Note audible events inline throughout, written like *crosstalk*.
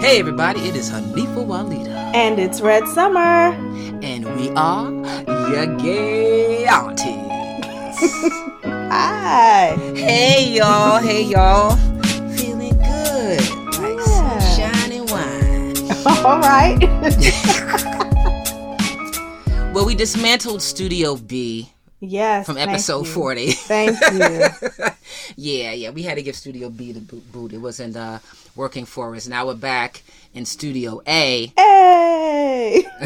Hey everybody, it is Hanifa Walida. And it's Red Summer. And we are your gay aunties. *laughs* Hi. Hey y'all, hey y'all. Feeling good. Like Yeah. sunshine and wine. *laughs* All right. *laughs* Well, we dismantled Studio B yes. from thank episode you. 40. Thank you. *laughs* yeah, yeah, we had to give Studio B the boot. It wasn't uh, working for us. Now we're back in Studio A. Hey. *laughs*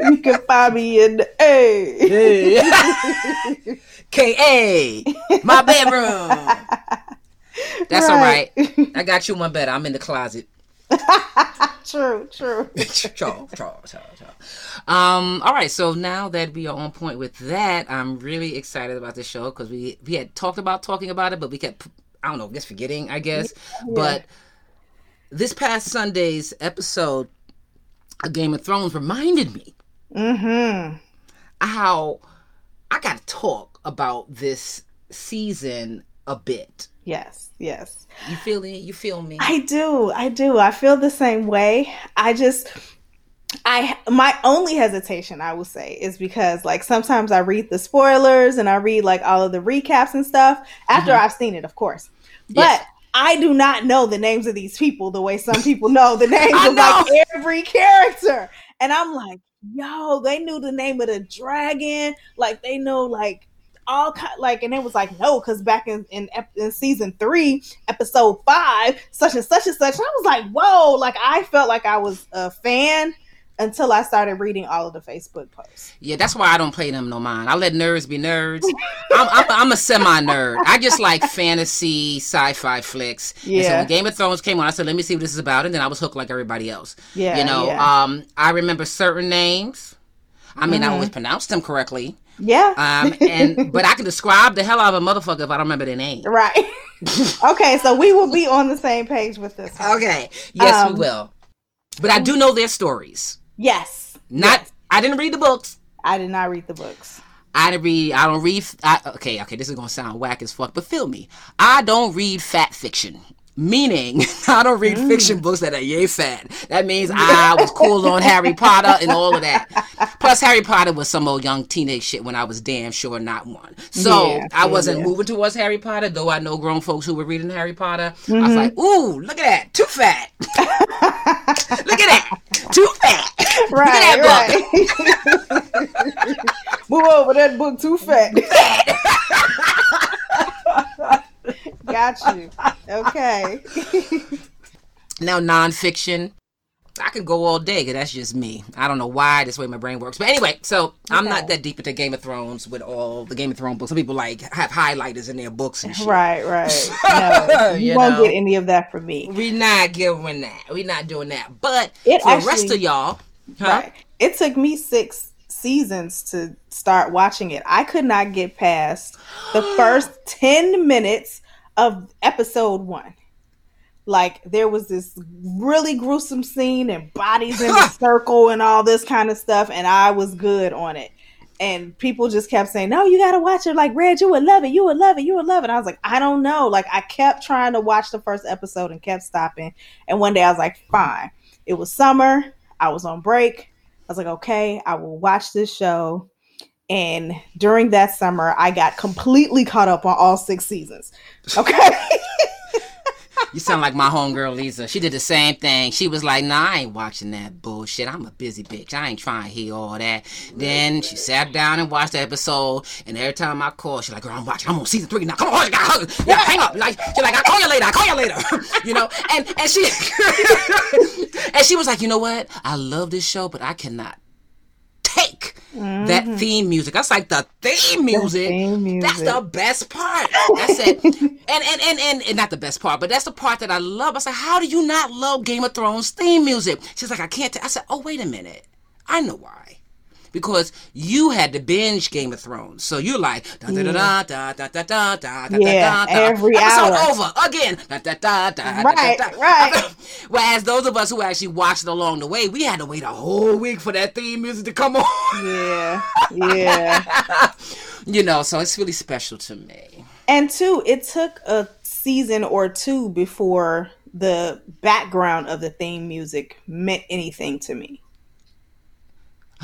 you can find me in the A. *laughs* K.A. My bedroom. That's all right. Right. I got you one better. I'm in the closet. *laughs* True, true. true, true, chaw, chaw. Um, all right, so now that we are on point with that, I'm really excited about this show because we we had talked about talking about it, but we kept I don't know, just forgetting, I guess. But this past Sunday's episode of Game of Thrones reminded me Mm-hmm. how I got to talk about this season a bit. Yes, yes. You feel it? You feel me? I do. I do. I feel the same way. I just I my only hesitation I will say is because like sometimes I read the spoilers and I read like all of the recaps and stuff after mm-hmm. I've seen it, of course. But Yes. I do not know the names of these people the way some people know the *laughs* names of like every character. And I'm like, yo, they knew the name of the dragon. Like they know like all kind like and it was like no because back in, in in season three episode five such and such and such and i was like whoa like i felt like i was a fan until i started reading all of the facebook posts Yeah, that's why I don't play them no mind. I let nerds be nerds. I'm, I'm, I'm a semi nerd. I just like fantasy, sci-fi flicks. And so Yeah. when Game of Thrones came on, I said, "Let me see what this is about," and then I was hooked like everybody else. Yeah, you know. yeah. Um, I remember certain names. I mean, I Mm-hmm. always pronounce them correctly. Yeah Um, and but I can describe the hell out of a motherfucker if I don't remember their name. right *laughs* okay so we will be on the same page with this one. Okay. Yes, Um, we will. But I do know their stories. yes Not. I didn't read the books. i did not read the books I don't read. I don't read. I, okay, okay. This is gonna sound whack as fuck, but feel me. I don't read fat fiction. Meaning, *laughs* I don't read fiction mm. books that are yay fat. That means *laughs* I was cool on Harry Potter and all of that. Plus, Harry Potter was some old young teenage shit when I was damn sure not one. So Yeah, I wasn't yeah. moving towards Harry Potter, though I know grown folks who were reading Harry Potter. I was mm-hmm. like, ooh, *laughs* look at that, too fat. look at that, too fat. look at that book. right move over that book too fat got you okay *laughs* Now, nonfiction, I could go all day because that's just me. I don't know why this way my brain works. But anyway, so I'm not that deep into Game of Thrones with all the Game of Thrones books. Some people like have highlighters in their books and shit. Right, right. *laughs* No, you, You won't know. get any of that from me. We're not giving that. We're not doing that. But It for the rest of y'all, huh? Right. It took me six seasons to start watching it. I could not get past the *gasps* first 10 minutes of episode one. Like there was this really gruesome scene and bodies in a *laughs* circle and all this kind of stuff, and I was good on it. And people just kept saying, No, you gotta watch it. Like, Red, you would love it, you would love it, you would love it. I was like, I don't know. Like I kept trying to watch the first episode and kept stopping. And one day I was like, fine. It was summer. I was on break. I was like, okay, I will watch this show. And during that summer, I got completely caught up on all six seasons. *laughs* Okay. *laughs* You sound like my homegirl Lisa. She did the same thing. She was like, "Nah, I ain't watching that bullshit. I'm a busy bitch. I ain't trying to hear all that." Then she sat down and watched the episode. And every time I call, she's like, "Girl, I'm watching. I'm on season three now. Come on, you. Yeah, hang up." Like she's like, "I'll call you later. I'll call you later." *laughs* you know. And and she *laughs* and she was like, "You know what? I love this show, but I cannot take." That mm-hmm. theme music. That's like the theme music. theme That's the best part. That's it. *laughs* and, and and and and not the best part, but that's the part that I love. I said, how do you not love Game of Thrones theme music? She's like, I can't. T-. I said, oh wait a minute, I know why. Because you had to binge Game of Thrones, so you're like da da da da da da da da da Yeah, da da. every Episode hour. over again. Da da da da Right, da, da, da. right. Whereas those of us who actually watched along the way, we had to wait a whole week for that theme music to come on. Yeah. Yeah. you know, so it's really special to me. And two, it took a season or two before the background of the theme music meant anything to me.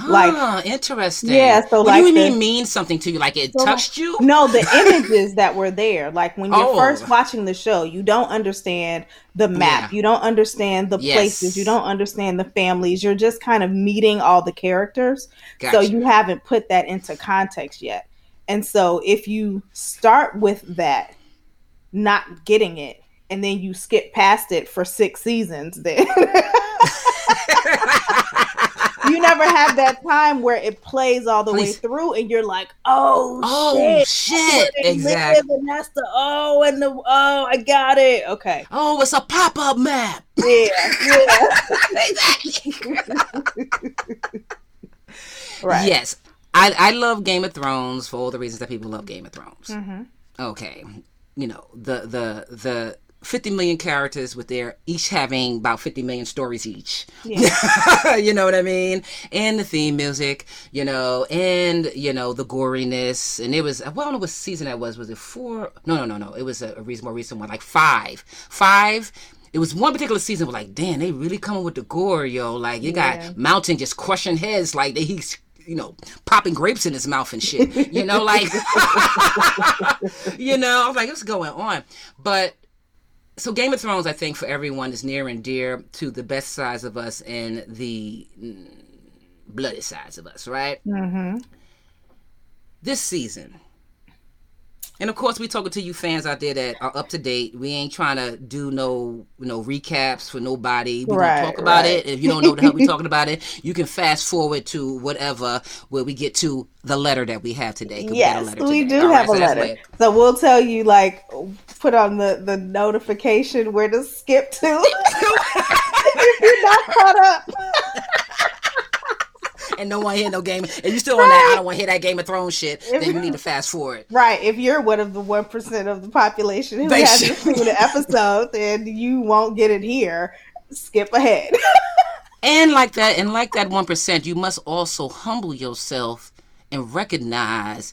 Like, ah, interesting. Yeah. So, what like, do you the- mean mean something to you? Like it So, touched you? No, the images that were there. Like when you're Oh. first watching the show, you don't understand the map. Yeah. You don't understand the Yes. places. You don't understand the families. You're just kind of meeting all the characters. So you haven't put that into context yet. And so if you start with that, not getting it, and then you skip past it for six seasons, then *laughs* you never have that time where it plays all the way through and you're like, oh, oh shit. shit! Exactly. and that's the oh and the oh I got it. Okay. Oh, it's a pop-up map. Yeah. Yeah. *laughs* exactly. *laughs* right. Yes, I I love Game of Thrones for all the reasons that people love Game of Thrones. Mm-hmm. Okay, you know the the the. 50 million characters with their each having about 50 million stories each. Yeah. *laughs* you know what I mean? And the theme music, you know, and you know, the goriness. And it was well, I don't know what season that was. Was it four? No, no, no, no. It was a, a reason more recent one, like five. Five. It was one particular season where like, damn, they really coming with the gore, yo. Like you Yeah. got Mountain just crushing heads like they, he's you know, popping grapes in his mouth and shit. You know, like *laughs* you know, I was like, what's going on? But so Game of Thrones, I think, for everyone is near and dear to the best sides of us and the bloody sides of us, right? Mm-hmm. This season. And of course, we talking to you fans out there that are up to date. We ain't trying to do no, you know, recaps for nobody. We Right, gonna talk about right. it. If you don't know the hell we *laughs* talking about it, you can fast forward to whatever where we get to the letter that we have today. we Yes, letter we today. do All right, have so a that's letter. So we'll tell you like put on the the notification where to skip to *laughs* *laughs* if you're not caught up. And no one hear no game. And you still on that, I don't want to hear that Game of Thrones shit. Then you need to fast forward. Right. If you're one of the one percent of the population who They hasn't should. seen the episode, then you won't get it here. Skip ahead. *laughs* And like that, and like that one percent, you must also humble yourself and recognize.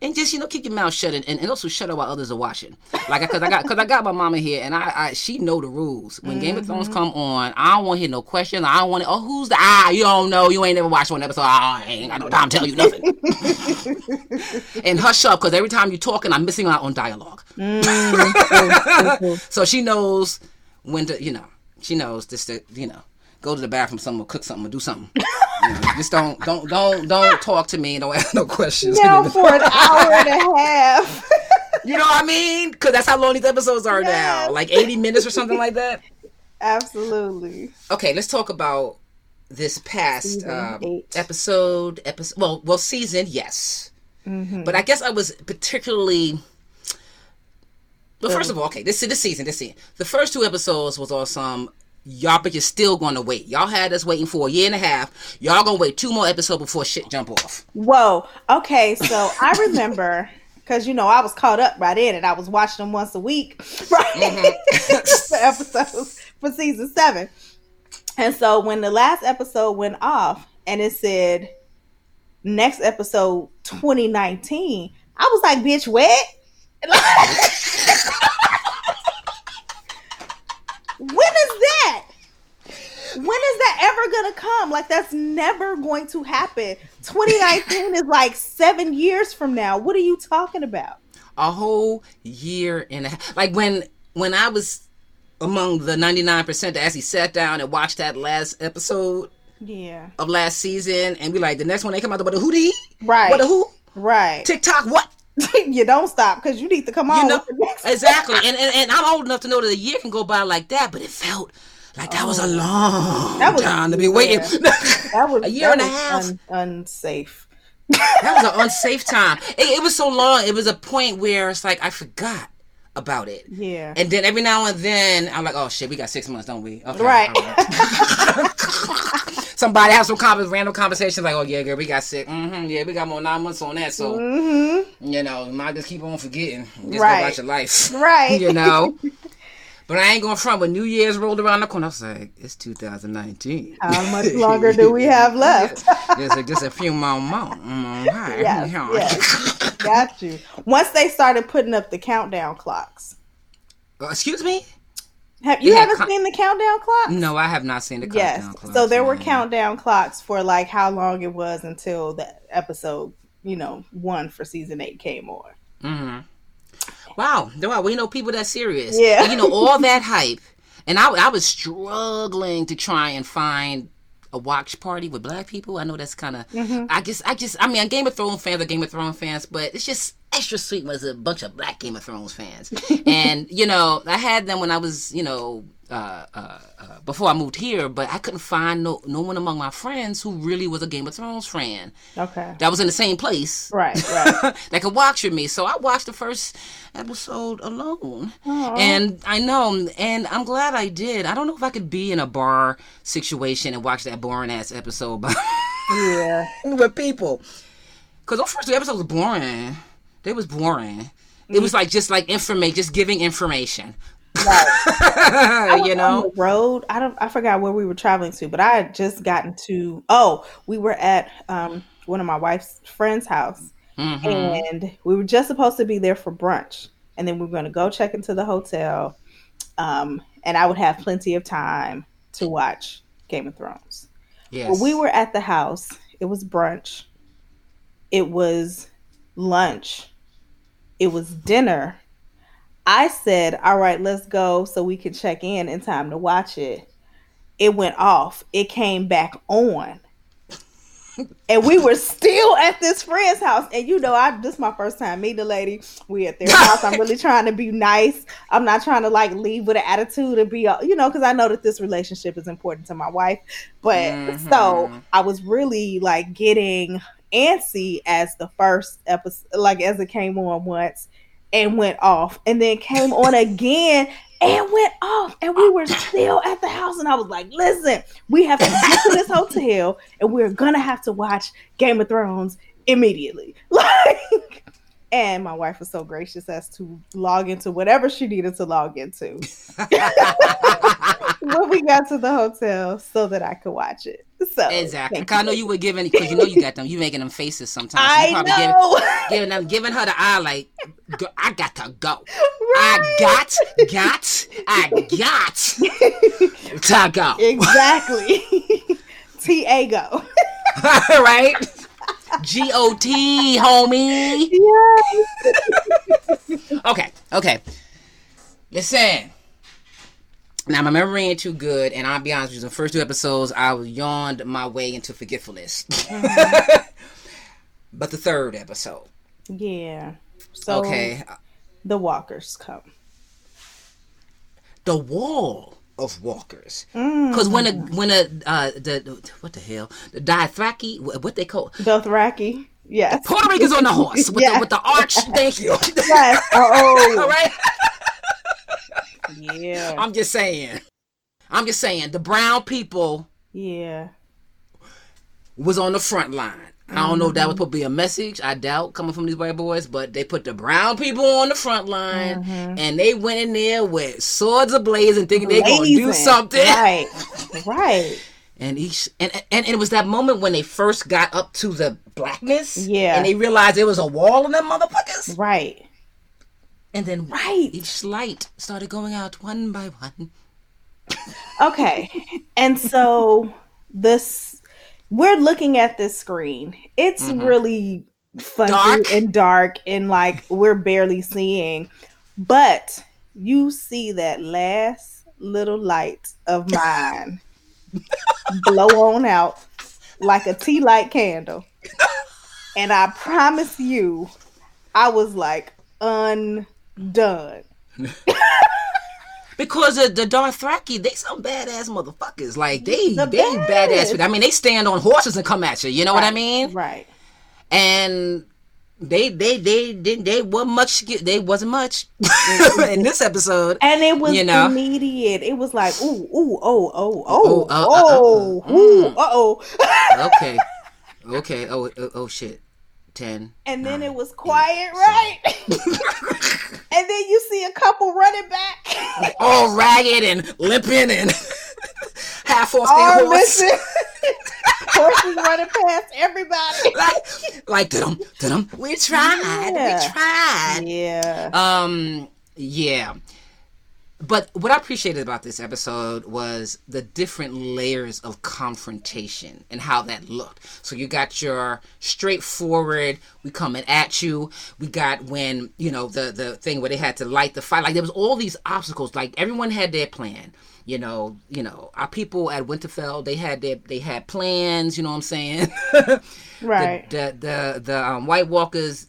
And just you know, keep your mouth shut, and, and also shut up while others are watching. Like, because I got, because I got my mama here, and I, I she know the rules. When Game of Thrones come on, I don't want to hear no questions. I don't want to. Oh, who's the? Ah, you don't know. You ain't never watched one episode. Ah, I ain't got no time to tell you nothing. *laughs* and hush up, because every time you talking, I'm missing out on dialogue. *laughs* So she knows when to, you know, she knows just to, you know, go to the bathroom, something, or cook something, or do something. *laughs* You know, just don't, don't, don't, don't talk to me and don't ask no questions. now *laughs* for an hour and a half. *laughs* you know what I mean? Because that's how long these episodes are now, like eighty minutes or something like that. Absolutely. Okay, let's talk about this past um, episode. Episode, well, well, season, yes, Mm-hmm. but I guess I was particularly. Well, first of all, okay, this this season, this season, the first two episodes was awesome. Y'all, but you're still gonna wait. Y'all had us waiting for a year and a half. Y'all gonna wait two more episodes before shit jump off. Whoa. Okay, so I remember *laughs* because you know I was caught up right in and I was watching them once a week, *laughs* right? for mm-hmm. *laughs* episodes for season seven. And so when the last episode went off, and it said next episode 2019, I was like, "Bitch, what?" When is that? When is that ever gonna come? Like that's never going to happen. 2019 is like seven years from now. What are you talking about? A whole year and a half. Like when when I was among the 99% that actually sat down and watched that last episode Yeah. of last season, and we like the next one they come out. What the who the he? Right. What the who? Right. TikTok what? *laughs* you don't stop because you need to come on. You know the next- exactly. And, and and I'm old enough to know that a year can go by like that, but it felt like that was a oh. long Oh. That was- time to be waiting. yeah. *laughs* That was *laughs* a year and a half. un- unsafe. that was an unsafe time. It, it was so long. It was a point where it's like I forgot about it. Yeah. And then every now and then I'm like, oh shit, we got six months, don't we? Okay, Right. Somebody have some random conversations like, oh yeah, girl, we got six. hmm yeah, we got more nine months on that. So Mm-hmm. you know, might just keep on forgetting. Just Right. about your life. *laughs* Right. you know. But I ain't going to front. When New Year's rolled around the corner, I was like, it's 2019. How much *laughs* longer do we have left? Just a, just a few more months. Mm. *laughs* Yes, yes. Got you. Once they started putting up the countdown clocks. Uh, excuse me? Have you haven't con- seen the countdown clock? No, I have not seen the Yes. countdown clock. So there were no. countdown clocks for like how long it was until the episode, you know, one for season eight came on. Mm-hmm. Wow, wow, we know people that serious. Yeah. And, you know all *laughs* that hype, and I, I was struggling to try and find a watch party with black people. I know that's kind of. Mm-hmm. I guess I just. I mean, I'm Game of Thrones fans are Game of Thrones fans, but it's just extra sweet was a bunch of black Game of Thrones fans. and you know, I had them when I was, you know. Uh, uh, uh, before I moved here, but I couldn't find no no one among my friends who really was a Game of Thrones fan Okay. that was in the same place Right, *laughs* right. that could watch with me. So I watched the first episode alone. Aw. And I know, and I'm glad I did. I don't know if I could be in a bar situation and watch that boring ass episode by- yeah. *laughs* with people. Because those first two episodes was boring. They was boring. It was like just like information, just giving information. Right. *laughs* you know? the road. I don't. I forgot where we were traveling to, but I had just gotten to. Oh, we were at um, one of my wife's friend's house, Mhm. and we were just supposed to be there for brunch, and then we were going to go check into the hotel, um, and I would have plenty of time to watch Game of Thrones. Yes. Well, we were at the house. It was brunch. It was lunch. It was dinner. I said, "All right, let's go so we can check in in time to watch it." It went off. It came back on. *laughs* and we were still at this friend's house. And you know, I this is my first time meeting the lady. We at their house. I'm really *laughs* trying to be nice. I'm not trying to like leave with an attitude and be, all- you know, because I know that this relationship is important to my wife. But so Mhm. I was really like getting antsy as the first episode, like as it came on once and went off, and then came on again and went off, and we were still at the house, and I was like, "Listen, we have to get to this hotel, and we're gonna have to watch Game of Thrones immediately." *laughs* Like. And my wife was so gracious as to log into whatever she needed to log into *laughs* when we got to the hotel so that I could watch it. So Exactly. I know you were giving because you know you got them. You making them faces sometimes. You I probably giving- know. giving them, giving her the eye like, I got to go. I got, got, I got to go. exactly. *laughs* T A go. *laughs* right? G O T, homie. Yeah. *laughs* Okay, okay. Listen. Now, my memory ain't too good, and I'll be honest with you, the first two episodes, I yawned my way into forgetfulness. *laughs* but the third episode, Yeah. So okay, the walkers come. the wall of walkers. Mm. Because when a when a uh, the, what the hell the Dothraki what, what they call Dothraki. Yes. Puerto Rican's on the horse with *laughs* Yes. the with the arch. Thank you. Yes. Oh. *laughs* All right. Yeah. I'm just saying. I'm just saying the brown people Yeah. was on the front line. I don't know if that was supposed to be a message. I doubt coming from these white boys, but they put the brown people on the front line, mm-hmm. and they went in there with swords ablazing, thinking they're gonna do something. Right. Right. And each and, and and it was that moment when they first got up to the blackness, Yeah. and they realized there was a wall in them motherfuckers, Right. And then Right. each light started going out one by one. Okay. And so this we're looking at this screen. It's mm-hmm. really fuzzy Dark. and dark and like we're barely seeing. But you see that last little light of mine *laughs* blow on out like a tea light candle. *laughs* And I promise you, I was like undone. *laughs* Because the, the Dothraki, they some badass motherfuckers. Like they The they baddest. badass. I mean, they stand on horses and come at you. You know what I mean? Right. And they they they didn't they wasn't much. They wasn't much *laughs* in this episode. And it was You know? immediate. It was like, ooh, ooh, oh, oh, Oh, oh, uh, uh, oh, uh, uh, ooh, mm. uh oh. *laughs* Okay, okay. Oh oh, oh shit. Ten. And then it was quiet, right? *laughs* and then you see a couple running back, *laughs* all ragged and limping and *laughs* half off their horse. missing, horses running past everybody. like, like, dum, dum. We tried. Yeah. We tried. Yeah. Um, yeah. But what I appreciated about this episode was the different layers of confrontation and how that looked. So you got your straightforward, we coming at you. We got when you know the the thing where they had to light the fire. Like there was all these obstacles. Like everyone had their plan. You know, you know, our people at Winterfell, they had their they had plans. You know what I'm saying? *laughs* Right. the the the, the um, White Walkers.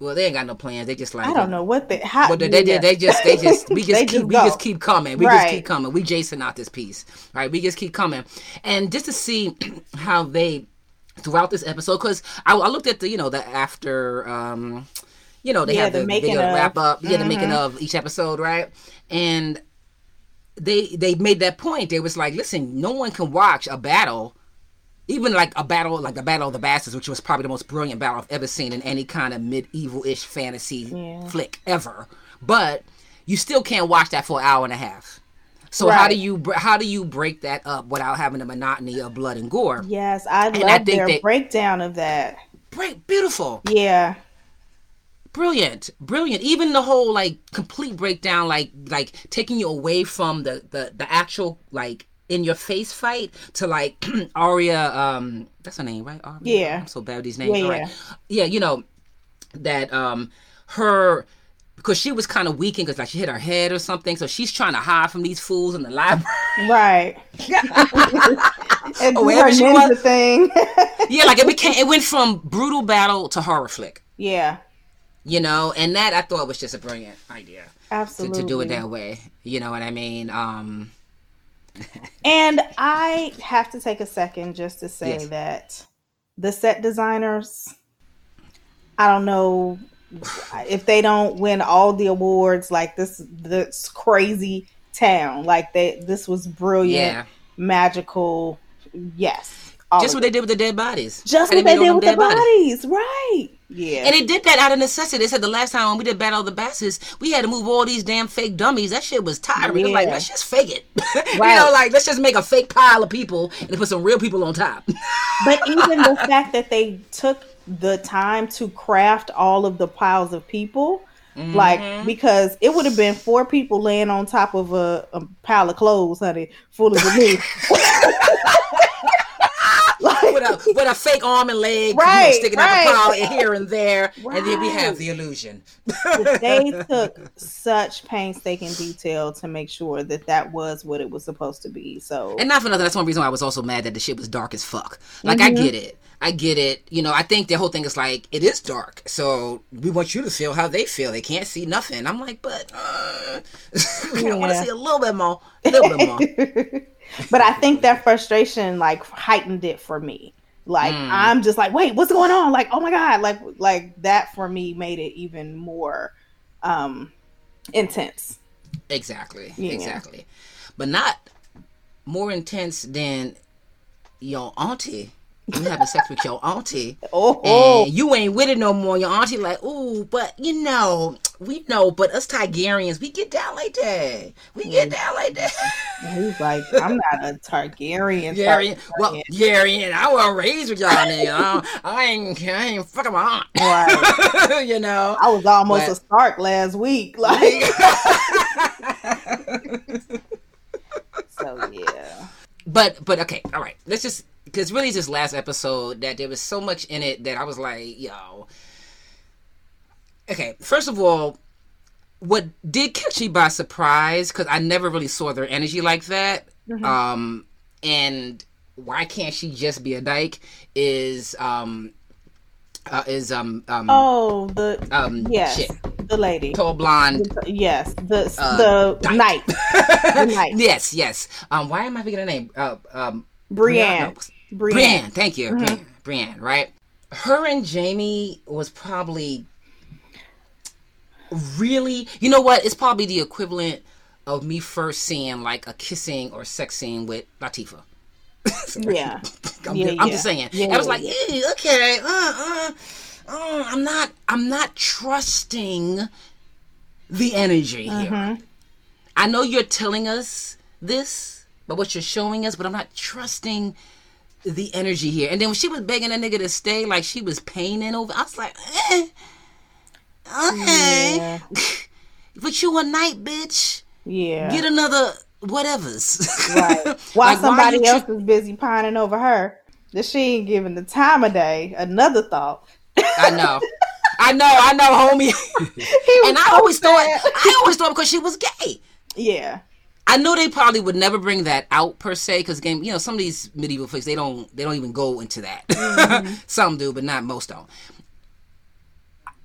Well, they ain't got no plans. They just like I don't know what they. How, Well, they, they, yeah. they just they just we *laughs* just keep just we just keep coming. We just keep coming. We Jason out this piece. Right? We just keep coming. And just to see *clears throat* how they throughout this episode cuz I, I looked at the, you know, the after um you know, they Yeah, have the the, video of. Mm-hmm. wrap up, yeah, the making of each episode, right? And they they made that point. They was like, "Listen, no one can watch a battle even like a battle like the battle of the bastards which was probably the most brilliant battle i've ever seen in any kind of medieval-ish fantasy Yeah. flick ever but you still can't watch that for an hour and a half so how do you how do you break that up without having the monotony of blood and gore Yes, I love I their breakdown of that. break beautiful Yeah. brilliant brilliant even the whole like complete breakdown like like taking you away from the the, the actual like in your face fight to like *clears throat* Arya um that's her name right Arya? Yeah. I'm so bad with these names Yeah, All right. yeah you know that um her because she was kind of weakened because like she hit her head or something so she's trying to hide from these fools in the library Right. *laughs* and Oh, wherever her she was- thing. *laughs* yeah like it became it went from brutal battle to horror flick yeah. you know and that I thought was just a brilliant idea to, Absolutely. to do it that way you know what I mean um And I have to take a second just to say Yes. that the set designers, I don't know if they don't win all the awards, like this, this crazy town, like they, this was brilliant, Yeah. magical. Yes, just what it. they did with the dead bodies. just what they did with the dead bodies, right? Yeah, And they did that out of necessity. They said the last time when we did Battle of the Bastards, we had to move all these damn fake dummies. That shit was tiring. It was like, let's just fake it. *laughs* you know, like, let's just make a fake pile of people and put some real people on top. *laughs* but even the fact that they took the time to craft all of the piles of people Mm-hmm. like because it would have been four people laying on top of a, a pile of clothes honey full of *laughs* me like, *laughs* with, a, with a fake arm and leg you know, Right, sticking out the pile here and there. And then we have the illusion. they *laughs* took such painstaking detail to make sure that that was what it was supposed to be so And not for nothing, that's one reason why I was also mad that the shit was dark as fuck. Like, I Mm-hmm. get it. I get it. You know, I think the whole thing is like, it is dark. So we want you to feel how they feel. They can't see nothing. I'm like, but uh, *laughs* I want to see a little bit more. A little bit more. But I think that frustration like heightened it for me. Like Mm. I'm just like, wait, what's going on? Like, oh my god, like like that for me made it even more um intense. exactly. Yeah. Exactly. But not more intense than your auntie. You having sex with your auntie. Oh, oh. And you ain't with it no more. Your auntie like, ooh, but you know, we know, but us Tigerians, we get down like that. We get down like that. *laughs* He's like, I'm not a Targaryen. *laughs* Gary, well, Targaryen. I was raised with y'all nigga. I, ain't, I ain't fucking my Right. aunt. *laughs* you know. I was almost But- a Stark last week. Like, so yeah. but but okay, all right. Let's just because really this last episode that there was so much in it that I was like, yo. Okay, first of all, what did catch me by surprise because I never really saw their energy like that. Um, and why can't she just be a dyke? Is um, uh, is um um Oh, the um yes, shit the lady. tall blonde Yes, the Uh, the dyke. knight, the knight. *laughs* yes yes um why am I forgetting her name uh um Brienne. Brienne. Brienne, thank you. Brienne, Brienne, right? Her and Jaime was probably really, you know what? It's probably the equivalent of me first seeing like a kissing or sex scene with Latifah. Yeah. I'm, *laughs* Yeah, I'm yeah. just saying. Yeah, I was like, yeah, okay, uh, uh, uh, I'm not, I'm not trusting the energy here. Mm-hmm. I know you're telling us this, but what you're showing us, but I'm not trusting the energy here. And then when she was begging a nigga to stay, like she was paining over, I was like, eh, okay, Yeah. *laughs* but you a knight bitch. Yeah. Get another whatever's. right. *laughs* While Like, why somebody you else tr- is busy pining over her, that she ain't giving the time of day another thought. I know. *laughs* I know, I know, homie. And I always thought. I always thought because she was gay. Yeah. I know they probably would never bring that out per se, because game, you know, some of these medieval flicks they don't they don't even go into that. Mm-hmm. *laughs* some do, but not most don't.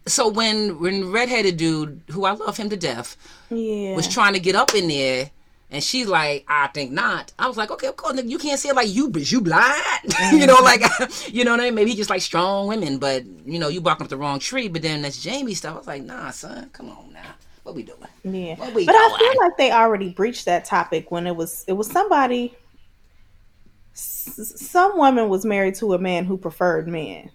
So when when redheaded dude, who I love him to death, Yeah. was trying to get up in there, and she's like, "I think not." I was like, "Okay, of course, you can't say it like you, but you blind." *laughs* you know, like *laughs* you know what I mean? Maybe he just like strong women, but you know, you barking up the wrong tree. But then that's Jaime stuff. I was like, "Nah, son, come on now, what we doing?" Yeah, we but I feel like they already breached that topic when it was it was somebody. s- Some woman was married to a man who preferred men.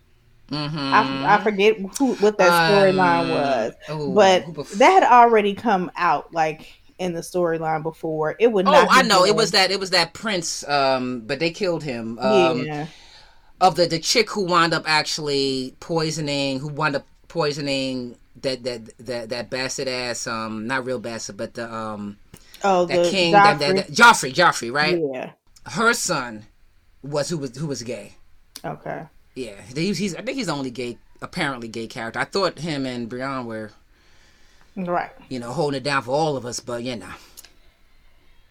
Mm-hmm. I, I forget who what that storyline Um, was, ooh, but pref- that had already come out like in the storyline before. It would not Oh. I know. It was that. It was that prince. Um, but they killed him. Um, yeah, of the the chick who wound up actually poisoning, who wound up poisoning that that that that bastard ass. Um, not real bastard, but the um oh that the king, that, that, Joffrey. that Joffrey, Joffrey, right? Yeah. Her son was who was who was gay. Okay. Yeah, he's, he's I think he's the only gay, apparently gay character. I thought him and Brienne were, Right. you know, holding it down for all of us, but you know.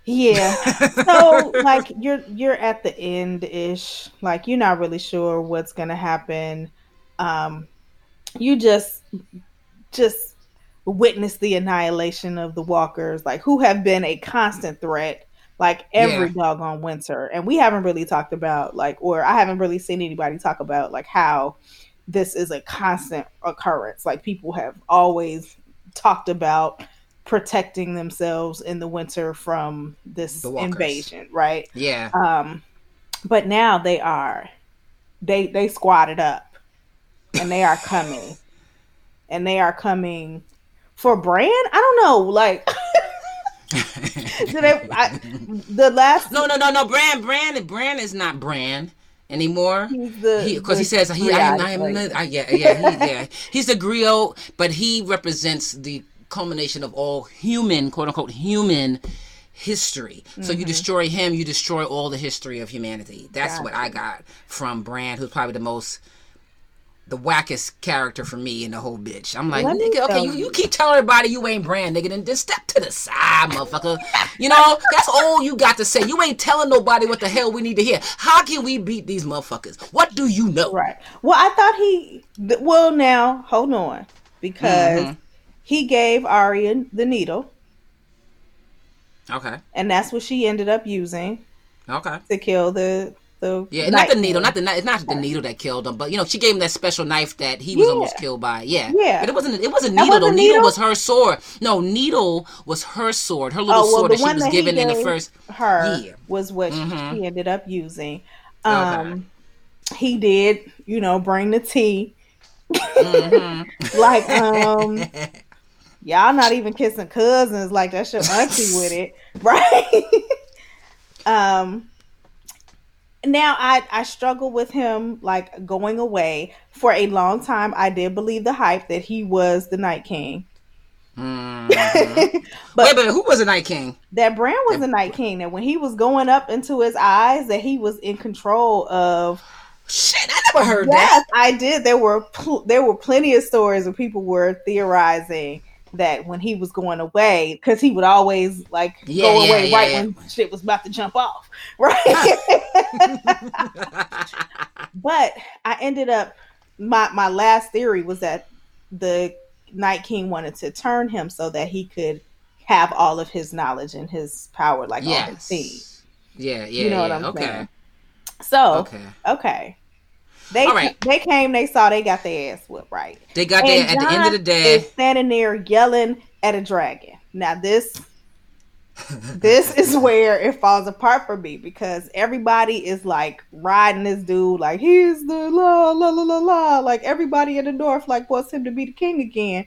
Yeah. *laughs* so like you're you're at the end ish. Like you're not really sure what's gonna happen. Um you just just witness the annihilation of the walkers, like who have been a constant threat like every Yeah. doggone winter. And we haven't really talked about like or I haven't really seen anybody talk about like how this is a constant occurrence. Like people have always talked about protecting themselves in the winter from this invasion, right? Yeah. Um, but now they are, they they squatted up, and they are coming, and they are coming for Bran. I don't know, like. *laughs* Did they, I, the last No, no, no, no. Bran, Bran, Bran is not Bran anymore. he's the Because he, the says he, I am, I am, like- I, yeah, yeah, he, yeah. He's the griot, but he represents the culmination of all human, quote unquote, human history. So Mm-hmm. you destroy him, you destroy all the history of humanity. That's what I got from Bran, who's probably the most. The wackest character for me in the whole bitch. I'm like, Let nigga, okay, you, you keep telling everybody you ain't Bran, nigga, then just step to the side, motherfucker. You know, that's all you got to say. You ain't telling nobody what the hell we need to hear. How can we beat these motherfuckers? What do you know? Right. Well, I thought he. th- Well, now hold on, because Mm-hmm. he gave Arya the needle, Okay. and that's what she ended up using Okay. to kill the the. Yeah, not the needle, not the it's not the needle that killed him, but you know she gave him that special knife that he was Yeah. almost killed by. Yeah, Yeah. but it wasn't. It wasn't needle though. wasn't Needle needle? was her sword. No, needle was her sword. Her little Oh well, sword that she was that given in the first. her year. was what she- Mhm. she ended up using. Okay. Um, he did, you know, bring the tea. Mhm. *laughs* Like, um, y'all not even kissing cousins like that's your auntie with it, *laughs* right? *laughs* um, now I I struggle with him like going away for a long time. I did believe the hype that he was the Night King, Mhm. *laughs* but Wait, but who was the Night King? that Bran was the Night King. That when he was going up into his eyes, that he was in control of. Shit, I never heard Yes, that. I did. There were pl- there were plenty of stories where people were theorizing that when he was going away, because he would always like Yeah, go yeah, away yeah, right when shit was about to jump off, *laughs* right? *laughs* but I ended up my my last theory was that the Night King wanted to turn him so that he could have all of his knowledge and his power, like all his seed. Yeah, yeah, You know what. I'm okay. saying? So Okay. okay. They right. they came, they saw they got their ass whooped, right? They got there at the end of the day. is standing there yelling at a dragon. Now this this is where it falls apart for me because everybody is like riding this dude like he's the la la la la la like everybody in the north like wants him to be the king again.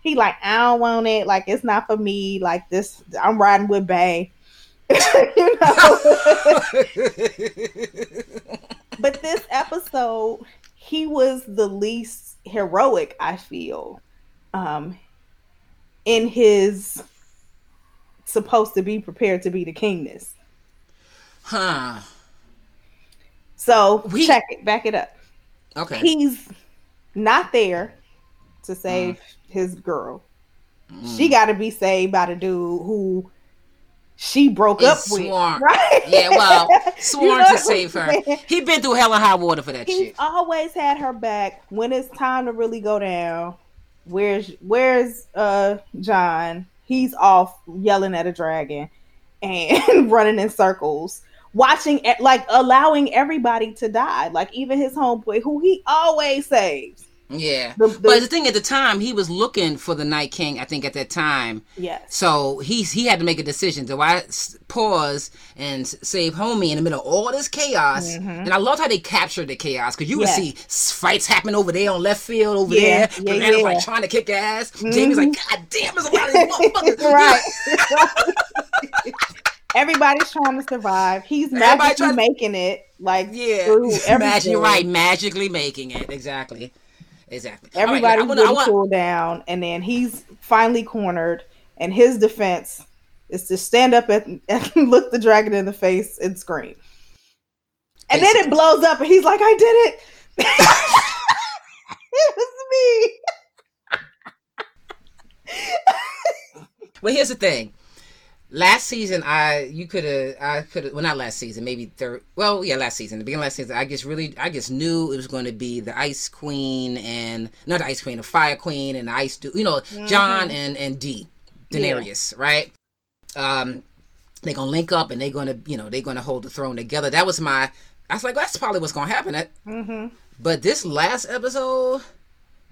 He like I don't want it like it's not for me like this I'm riding with Bay. *laughs* you know. but this episode he was the least heroic i feel um in his supposed to be prepared to be the kingness. Huh. So We- check it, back it up. Okay. He's not there to save Mm. his girl. She got to be saved by the dude who she broke up Is with. sworn. *laughs* Right? Yeah, well, You sworn know to save her. He been through hell and high water for that He's shit. always had her back when it's time to really go down. Where's Where's uh Jon? He's off yelling at a dragon and *laughs* running in circles, watching like allowing everybody to die, like even his homeboy who he always saves. Yeah. The- the- but the thing at the time, he was looking for the Night King, I think, at that time. Yes. So he's he had to make a decision. Do I pause and save homie in the middle of all this chaos? And I loved how they captured the chaos because you would Mm-hmm. See fights happen over there on left field over Yeah, there. yeah, yeah. Mm-hmm. like trying to kick ass. Jaime's like, God damn, there's a lot of these *laughs* motherfuckers. right. *laughs* Everybody's trying to survive. He's magically to- making it like Yeah, through *laughs* Magic, everything. you're right. Magically making it exactly, exactly. All right, wanna- cool down, and then he's finally cornered. And his defense is to stand up and, *laughs* and look the dragon in the face and scream. And then it blows up, and he's like, "I did it! *laughs* it was me." Well, here's the thing. Last season, I you could have I could have well not last season maybe third well yeah last season the beginning of last season I just really I just knew it was going to be the Ice Queen and not the Ice Queen the Fire Queen and the Ice Du- you know Jon and and D Daenerys right? Um they're gonna link up and they're gonna you know they're gonna hold the throne together. That was my I was like that's probably what's gonna happen. Mm-hmm. but this last episode,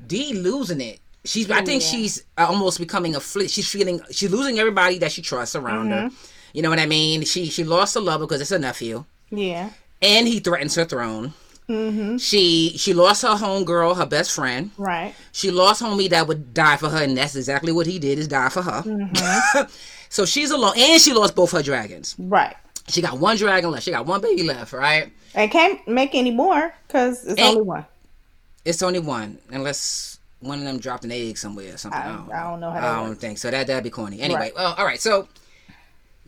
D losing it. She's. I think Yeah. she's almost becoming a flit. She's feeling. She's losing everybody that she trusts around her. You know what I mean? She she lost a lover because it's a nephew, Yeah. and he threatens her throne. Mm-hmm. She she lost her homegirl, her best friend. Right. She lost homie that would die for her, and that's exactly what he did is die for her. Mm-hmm. *laughs* so she's alone, and she lost both her dragons. Right. She got one dragon left. She got one baby left. Right? And can't make any more because it's Ain't- only one. It's only one, unless one of them dropped an egg somewhere or something. I- I, don't, I don't know how I don't works. think so. That that'd be corny. Anyway, Right. well, all right. So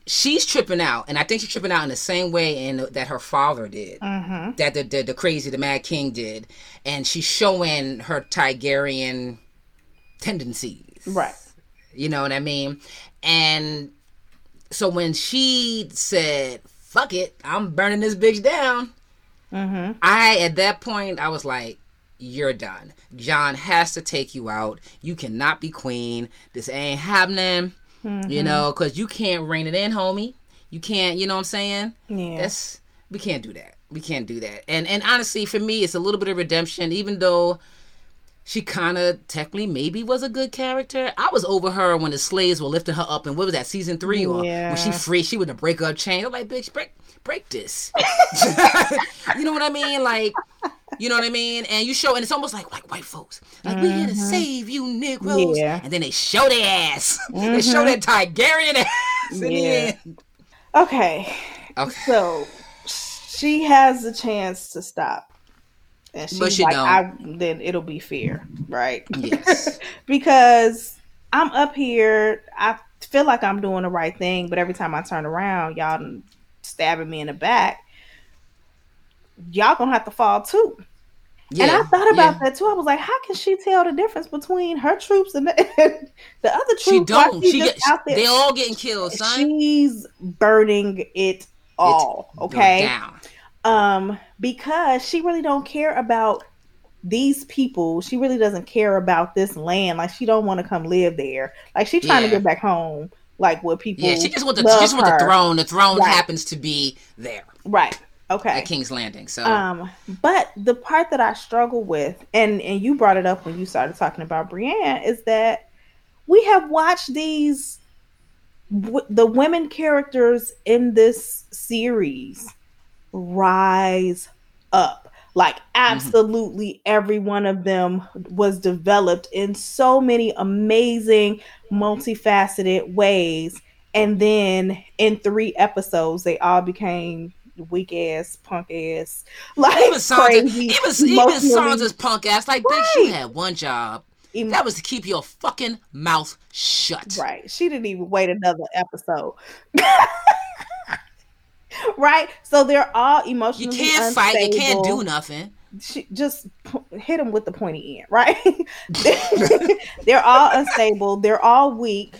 she's tripping out, and I think she's tripping out in the same way in that her father did. Mm-hmm. That the, the the crazy the Mad King did, and she's showing her Tigerian tendencies. Right. You know what I mean? And so when she said, "Fuck it, I'm burning this bitch down," Mm-hmm. I at that point I was like, "You're done. Jon has to take you out. You cannot be queen. This ain't happening. Mm-hmm. You know, because you can't rein it in, homie. You can't. You know what I'm saying? Yeah. That's we can't do that. We can't do that. And and honestly, for me, it's a little bit of redemption, even though." She kind of technically maybe was a good character. I was over her when the slaves were lifting her up, and what was that season three or when she free? She with the break up chain. I'm like, bitch, break break this. *laughs* *laughs* you know what I mean? Like, you know what I mean? And you show, and it's almost like like white folks, like we here to mm-hmm. save you, Negroes. Yeah. And then they show their ass. *laughs* they show that mm-hmm. Tigerian ass. in the Yeah. end. Okay. Okay. So she has the chance to stop. And she's But she like, don't. I, then it'll be fair, right? Yes. *laughs* because I'm up here. I feel like I'm doing the right thing, but every time I turn around, y'all stabbing me in the back. Y'all gonna have to fall too. Yeah. And I thought about yeah. that too. I was like, how can she tell the difference between her troops and the, *laughs* the other troops? She don't. she get, out there- they all getting killed, son. She's burning it all. Go okay. Um, because she really don't care about these people. She really doesn't care about this land. Like she don't want to come live there. Like she trying Yeah. to get back home. Like what people. Yeah, she just want the she just want the throne. The throne Right. happens to be there Right. Okay. at King's Landing. So Um, but the part that I struggle with, and and you brought it up when you started talking about Brienne, is that we have watched these w- the women characters in this series rise up. Like absolutely every one of them was developed in so many amazing, multifaceted ways. And then in three episodes, they all became weak ass, punk ass, like even Sansa, crazy, even even Sansa's punk ass, like bitch, you had one job. Em- That was to keep your fucking mouth shut. right. She didn't even wait another episode. *laughs* right. So they're all emotional. You can't fight. You can't do nothing. She just hit them with the pointy end, right? *laughs* they're all unstable. They're all weak.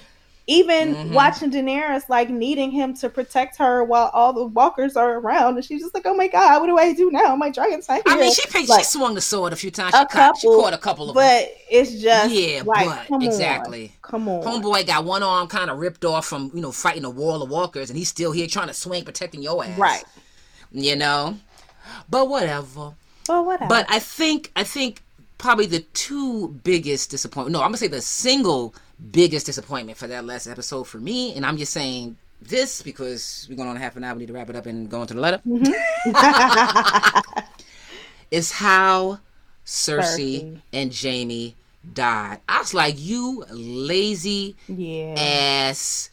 Even Mhm. watching Daenerys like needing him to protect her while all the walkers are around, and she's just like, "Oh my god, what do I do now? My dragon's not I mean, she picked, Like, she swung the sword a few times. a She caught, she caught a couple of them. but it's just Yeah, like, but come exactly. on, come on, Homeboy got one arm kind of ripped off from you know fighting a wall of walkers, and he's still here trying to swing, protecting your ass. right? You know, but whatever. Well, whatever. But I think I think probably the two biggest disappointment. No, I'm gonna say the single biggest disappointment for that last episode for me, and I'm just saying this because we're going on half an hour. We need to wrap it up and go into the letter. Mm-hmm. *laughs* Is how Cersei, Cersei. and Jaime died. I was like, you lazy yeah, ass.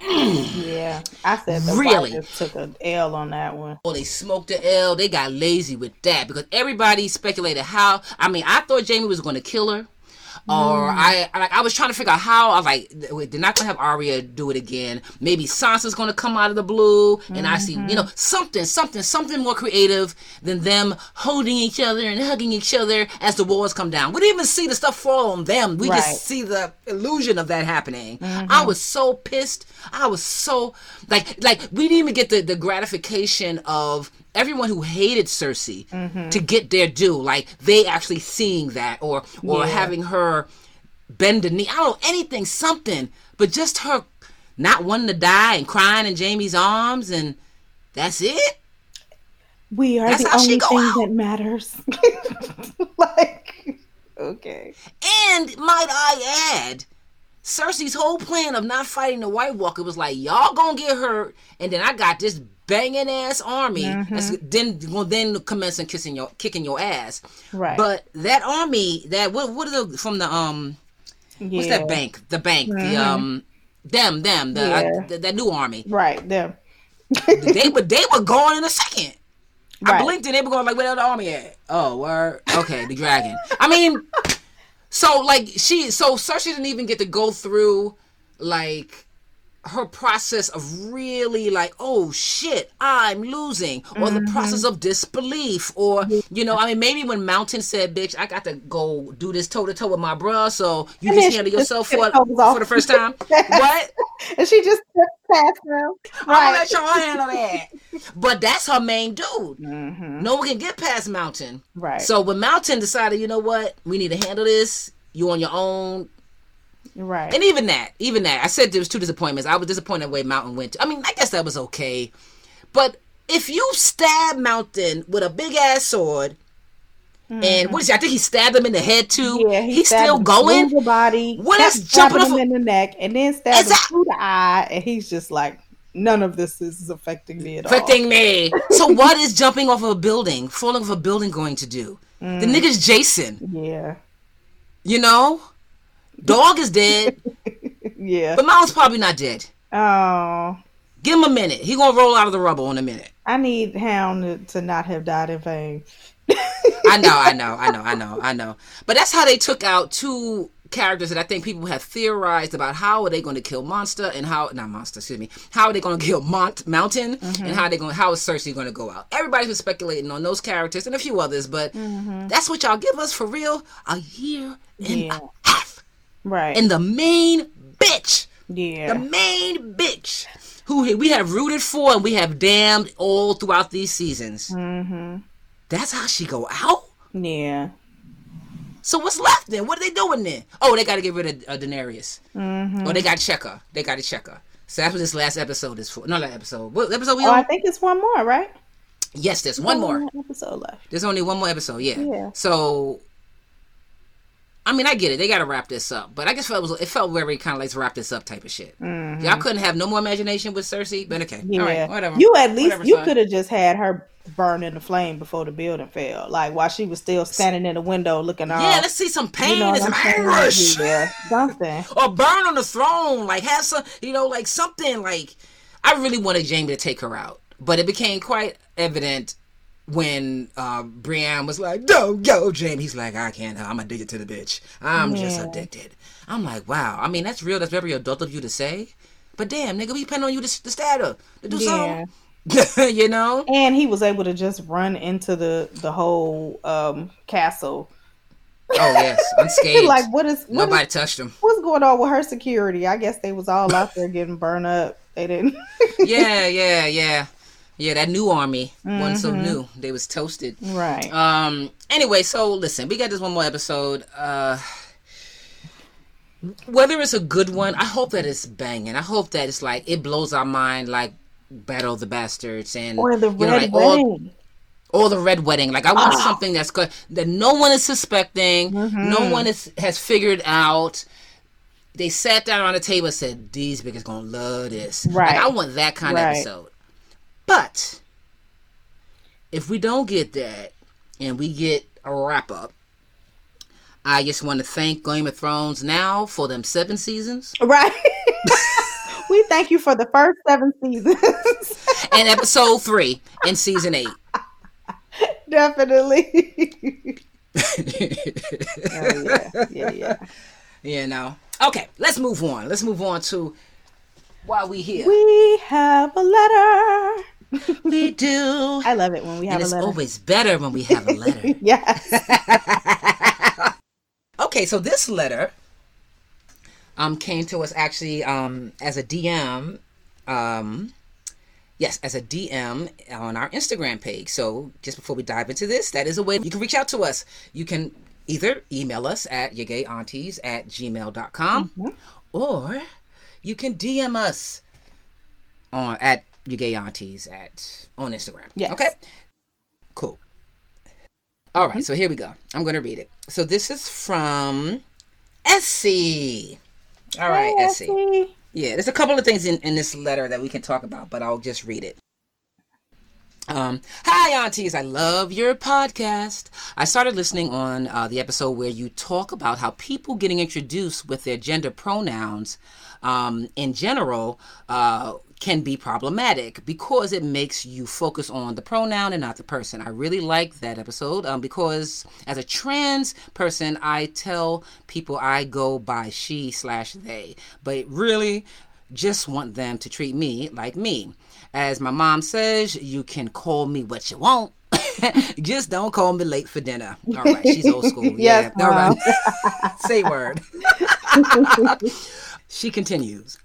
yeah. I said the Really? took an L on that one. Oh, they smoked the L. They got lazy with that because everybody speculated how. I mean, I thought Jaime was going to kill her, or I I- like I was trying to figure out how. I was like, they're not going to have Arya do it again. Maybe Sansa's going to come out of the blue, and I see you mm-hmm. know something, something, something more creative than them holding each other and hugging each other as the walls come down. We didn't even see the stuff fall on them. We Right. just see the illusion of that happening. I mm-hmm. was so pissed. I was so like like we didn't even get the, the gratification of everyone who hated Cersei mm-hmm. to get their due. Like they actually seeing that or or Yeah. having her bend the knee. I don't know anything, something. But just her not wanting to die and crying in Jaime's arms and that's it. We are That's the only thing out. that matters. *laughs* like, okay. And might I add, Cersei's whole plan of not fighting the White Walker was like, y'all gonna get hurt, and then I got this banging ass army that's then will then commence and kissing your kicking your ass. Right. But that army, that what what are the from the um what's that bank? The bank, the um them them the, Yeah. uh, the that new army. Right. Them. they *laughs* were they were gone in a second. I Right. blinked and they were going like, where the army at? Oh, word. Okay, the dragon. I mean, so like she, so Cersei didn't even get to go through like her process of really like, oh shit, I'm losing, or the Mm-hmm. process of disbelief, or you know, I mean, maybe when Mountain said, "Bitch, I got to go do this toe to toe with my bruh," so you And just handle yourself for the for the first time. *laughs* what? And she just passed past them. I'm gonna let y'all handle that. *laughs* But that's her main dude. Mhm. No one can get past Mountain. Right. So when Mountain decided, you know what, we need to handle this. You on your own, right. and even that, even that, I said there was two disappointments. I was disappointed the way Mountain went. I mean, I guess that was okay, but if you stab Mountain with a big ass sword, and what is it? I think he stabbed him in the head too. Mm-hmm. yeah, he he's still him going. the body. What is jumping stabbing off him in the neck, and then stabbed him through the eye, and he's just like, none of this is affecting me at all. Affecting me. *laughs* So what is jumping off of a building, falling off a building going to do? Mm. The nigga's Jason. Yeah, You know, dog is dead, *laughs* yeah. but Mountain's probably not dead. Oh, Give him a minute. He gonna roll out of the rubble in a minute. I need Hound to, not have died in vain. *laughs* I know, I know, I know, I know, I know. But that's how they took out two characters that I think people have theorized about how are they going to kill Monster and how not Monster, excuse me, how are they going to kill Mont Mountain Mm-hmm. and how they going how is Cersei going to go out? Everybody's been speculating on those characters and a few others, but that's what y'all give us for real a year and Mm-hmm. Yeah. Right. And the main bitch, yeah. the main bitch who we have rooted for and we have damned all throughout these seasons. mm-hmm. That's how she go out. Yeah. So what's left then? What are they doing then? Oh, they got to get rid of uh, Daenerys. Mm-hmm. Oh, they got to check her. They got to check her. So that's what this last episode is for. No, that episode. What episode we Oh, I think it's one more, right? yes, there's one more. episode left. There's only one more episode. Yeah. Yeah. So, I mean, I get it. They got to wrap this up, but I guess it was it felt very kind of like to wrap this up type of shit. Y'all couldn't have no more imagination with Cersei, but okay, Mm-hmm. Yeah. all right, whatever. You at least Whatever, you could have just had her burn in the flame before the building fell. Like while she was still standing in the window looking all yeah, let's see some pain you know and some anguish. Yeah, something. *laughs* or burn on the throne. Like have some, you know, like something. Like I really wanted Jaime to take her out, but it became quite evident when uh, Brienne was like, "Don't go, Jaime," he's like, "I can't. I'm addicted to the bitch. I'm just addicted." I'm like, "Wow. I mean, that's real. That's very adult of you to say." But damn, nigga, we depend on you to, to stab her, to do Yeah. something. *laughs* you know? And he was able to just run into the the whole um castle. Oh yes, *laughs* unscathed. like what is what Nobody is, touched him. what's going on with her security? I guess they was all out there *laughs* getting burned up. They didn't. Yeah, yeah, yeah, yeah. That new army wasn't so Mm-hmm. new. They was toasted. right. Um. Anyway, so listen, we got this one more episode. Uh, whether it's a good one, I hope that it's banging. I hope that it's like it blows our mind, like Battle of the Bastards and or the you know, red like, all- wedding. or the red wedding. Like I want Ah. something that's good that no one is suspecting, Mm-hmm. no one is has figured out. They sat down on the table and said, "These niggas gonna love this." Like Right. I want that kind of episode. But if we don't get that, and we get a wrap up, I just want to thank Game of Thrones now for them seven seasons Right. *laughs* we thank you for the first seven seasons. *laughs* and episode three in season eight. Definitely. *laughs* Oh, yeah. Yeah, yeah. you know. Okay, let's move on. Let's move on to why we here. We have a letter. *laughs* We do. I love it when we have And a letter. it's always better when we have a letter. *laughs* Yes. *laughs* okay, so this letter um came to us actually um as a DM um yes, as a DM on our Instagram page. So just before we dive into this, that is a way you can reach out to us. You can either email us at yourgayaunties at gmail.com or you can DM us on at your gay aunties at on Instagram. Yes. Okay. Cool. All right, so here we go. I'm going to read it. So this is from Essie. All right, Hey, Essie. Essie. Yeah, there's a couple of things in, in this letter that we can talk about, but I'll just read it. Um, hi, aunties. I love your podcast. I started listening on uh, the episode where you talk about how people getting introduced with their gender pronouns um, in general uh, can be problematic because it makes you focus on the pronoun and not the person. I really like that episode um, because as a trans person, I tell people I go by she slash they, but really just want them to treat me like me. As my mom says, you can call me what you want. *laughs* just don't call me late for dinner. All right, she's old school. *laughs* Yes, yeah. all right. *laughs* Say word. she continues.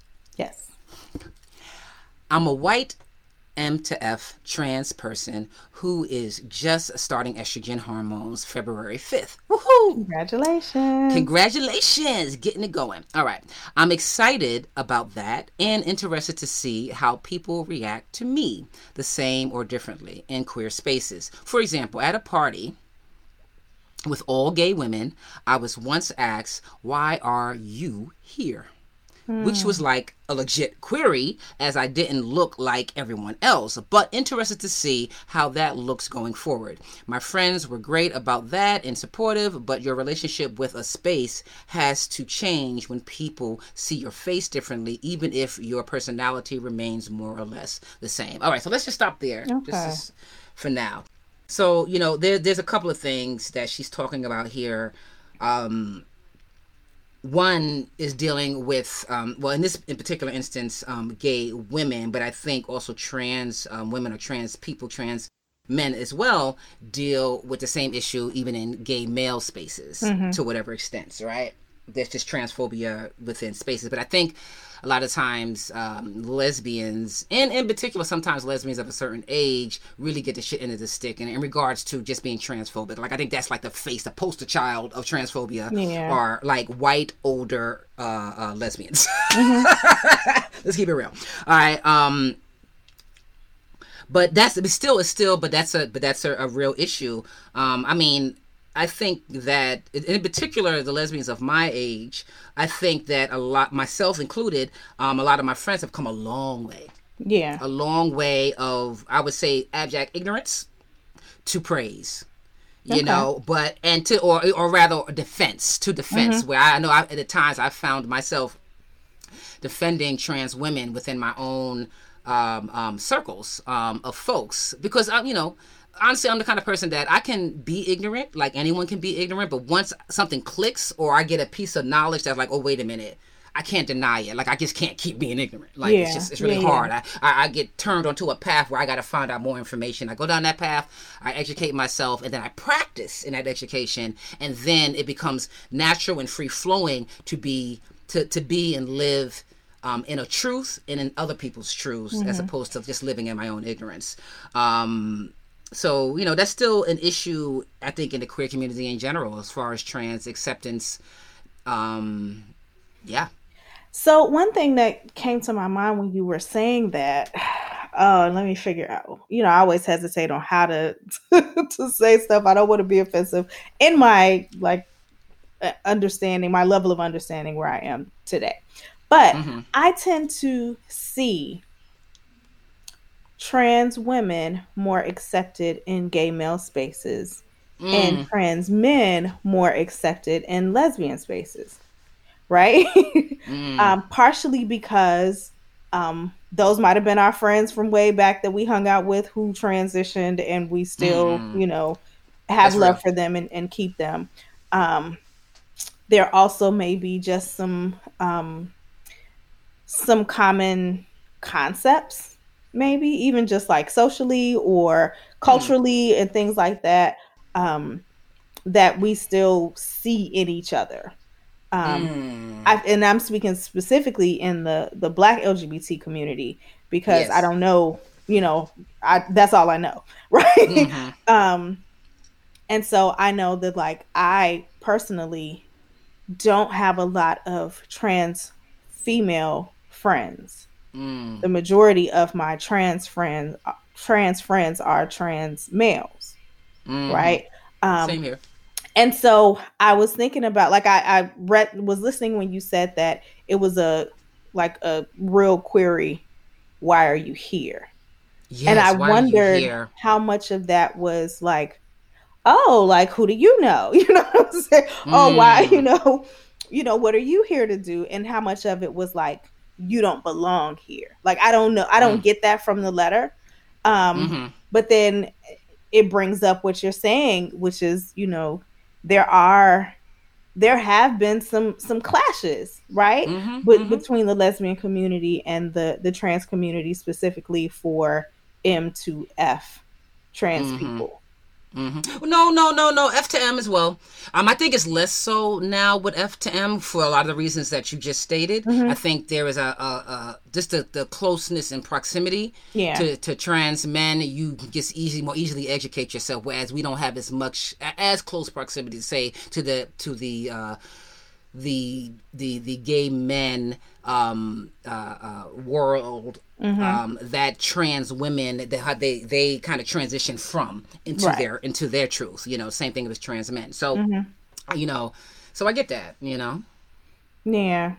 I'm a white M to F trans person who is just starting estrogen hormones February 5th. Woohoo! Congratulations. Congratulations, getting it going. All right. I'm excited about that and interested to see how people react to me, the same or differently, in queer spaces. For example, at a party with all gay women, I was once asked, Why are you here? Which was like a legit query, as I didn't look like everyone else, but interested to see how that looks going forward. My friends were great about that and supportive, but your relationship with a space has to change when people see your face differently, even if your personality remains more or less the same. All right, so let's just stop there. Okay. This is for now. So, you know, there, there's a couple of things that she's talking about here. Um, one is dealing with um, well in this in particular instance um, gay women but i think also trans um, women or trans people trans men as well deal with the same issue even in gay male spaces to whatever extent right? There's just transphobia within spaces but i think a lot of times um, lesbians and in particular sometimes lesbians of a certain age really get the shit into the stick and in regards to just being transphobic. Like i think that's like the face the poster child of transphobia Yeah. are like white older uh, uh, lesbians. *laughs* Let's keep it real. All right um but that's but still it's still but that's a but that's a, a real issue. Um i mean i think that in particular the lesbians of my age i think that a lot myself included um a lot of my friends have come a long way Yeah. a long way of i would say abject ignorance to praise you Okay. know but and to or or rather defense to defense where i know I, at the times i found myself defending trans women within my own um, um, circles um, of folks because uh, you know honestly, I'm the kind of person that I can be ignorant, like anyone can be ignorant, but once something clicks or I get a piece of knowledge that's like, oh, wait a minute. I can't deny it. Like I just can't keep being ignorant. Like Yeah, it's just it's really yeah, hard. I, I I get turned onto a path where I got to find out more information. I go down that path. I educate myself, and then I practice in that education, and then it becomes natural and free flowing to be to to be and live um, in a truth and in other people's truths, as opposed to just living in my own ignorance. Um, so you know that's still an issue I think in the queer community in general, as far as trans acceptance. Um, yeah. So one thing that came to my mind when you were saying that, *sighs* uh, let me figure out. You know, I always hesitate on how to *laughs* to say stuff. I don't want to be offensive in my like uh, understanding, my level of understanding where I am today. But Mhm. I tend to see trans women more accepted in gay male spaces Mm. and trans men more accepted in lesbian spaces, right? Mm. *laughs* um, partially because um, those might have been our friends from way back that we hung out with who transitioned, and we still, Mm. you know, have That's love real. for them and, and keep them. Um, there also may be just some um, some common concepts, maybe even just like socially or culturally and things like that, um, that we still see in each other. Um, Mm. I, and I'm speaking specifically in the the Black LGBT community because Yes. I don't know, you know, I that's all I know, *laughs* right? Mhm. um, and so I know that like I personally don't have a lot of trans female friends. Mm. The majority of my trans friends trans friends are trans males, Mhm. right? Um, Same here. and so I was thinking about like I, I read was listening when you said that it was a like a real query. Why are you here? Yes, and I why are you wondered how much of that was like, oh, like who do you know? *laughs* You know what I'm saying? Oh, why Mm. you know, you know what are you here to do? And how much of it was like you don't belong here? Like I don't know. I don't Mm. get that from the letter. Um, Mhm. but then it brings up what you're saying which is you know there are there have been some some clashes right Mhm. With, Mhm. between the lesbian community and the the trans community specifically for m to f trans Mhm. people hmm No, no, no, no. F to M as well. Um, I think it's less so now with F to M for a lot of the reasons that you just stated. Mhm. I think there is a, a, a just the, the closeness and proximity yeah to, to trans men. You just easy more easily educate yourself, whereas we don't have as much as close proximity, say to the to the uh, the the the gay men um, uh, uh, world Mhm. um, that trans women that they they kind of transition from into Right. their into their truth. You know, same thing with trans men. So Mhm. you know, so I get that. You know, yeah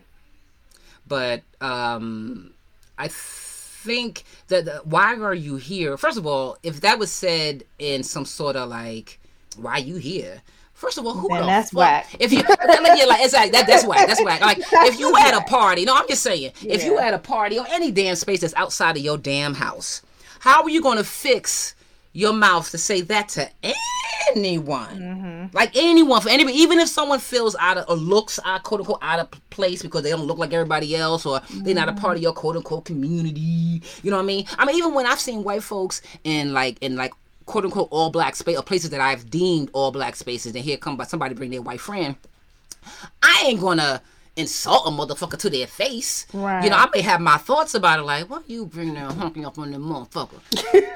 but um, I think that the, why are you here? First of all, if that was said in some sort of like, why you here? First of all, who Then the that's fuck? whack. If you like, yeah, like it's like that, that's whack. That's whack. Like if you at a party, no, I'm just saying, if you Yeah. at a party or any damn space that's outside of your damn house, how are you going to fix your mouth to say that to anyone? Mm-hmm. Like anyone, for anybody, even if someone feels out of or looks out quote unquote out of place because they don't look like everybody else or they're not a part of your quote unquote community. You know what I mean? I mean, even when I've seen white folks in like in like quote unquote all black space or places that I've deemed all black spaces, and here come by somebody bring their white friend, I ain't gonna insult a motherfucker to their face. Right. You know, I may have my thoughts about it, like, what you bring there honking up on the motherfucker?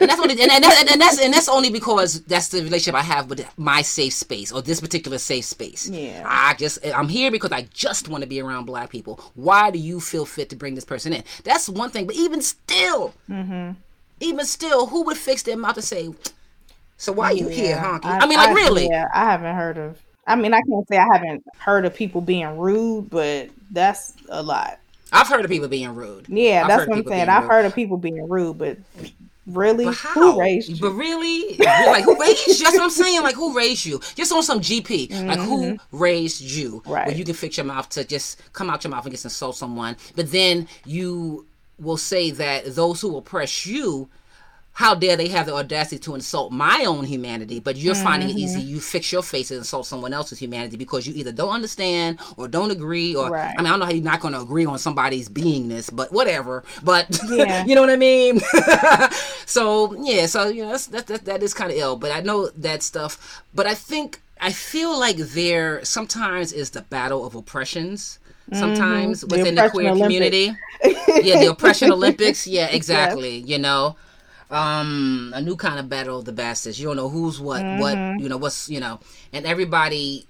and that's what it, and, and, that, and that's and that's only because that's the relationship I have with my safe space or this particular safe space. Yeah. I just I'm here because I just want to be around black people. Why do you feel fit to bring this person in? That's one thing. But even still, Mm-hmm. even still, who would fix their mouth to say? So why are you here, honky? I, mean, like really? Yeah, I haven't heard of. I mean, I can't say I haven't heard of people being rude, but that's a lot. I've heard of people being rude. Yeah, I've that's what I'm saying. I've heard of people being rude, but really, But who raised you? But really, like who raised you? That's what I'm saying. Like who raised you? Just on some GP. Like who raised you? Mm-hmm. Right. Where you can fix your mouth to just come out your mouth and just insult someone, but then you will say that those who oppress you how dare they have the audacity to insult my own humanity, but you're mm-hmm. finding it easy. Mm-hmm. You fix your face and insult someone else's humanity because you either don't understand or don't agree, or right. I mean, I don't know how you're not going to agree on somebody's beingness, but whatever. But *laughs* yeah. you know what I mean? *laughs* so yeah, so you know that's, that that, that is kind of ill, but I know that stuff. But I think I feel like there sometimes is the battle of oppressions sometimes mm-hmm. within the, the queer Olympics. community. yeah, the oppression *laughs* Olympics. Yeah, exactly. You know, um, a new kind of battle of the bastards. You don't know who's what, mm-hmm. what you know, what's you know, and everybody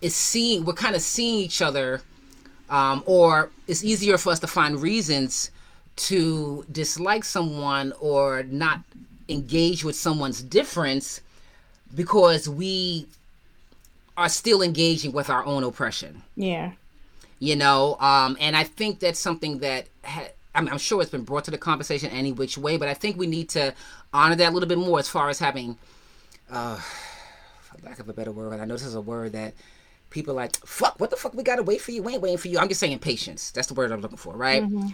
is seeing. We're kind of seeing each other, um, or it's easier for us to find reasons to dislike someone or not engage with someone's difference because we are still engaging with our own oppression. Yeah. You know, um, and I think that's something that ha- I'm, I'm, sure it's been brought to the conversation any which way, but I think we need to honor that a little bit more as far as having, uh, for lack of a better word, I know this is a word that people like, fuck, what the fuck we gotta wait for you? We ain't waiting for you. I'm just saying patience. That's the word I'm looking for, right? Mm-hmm.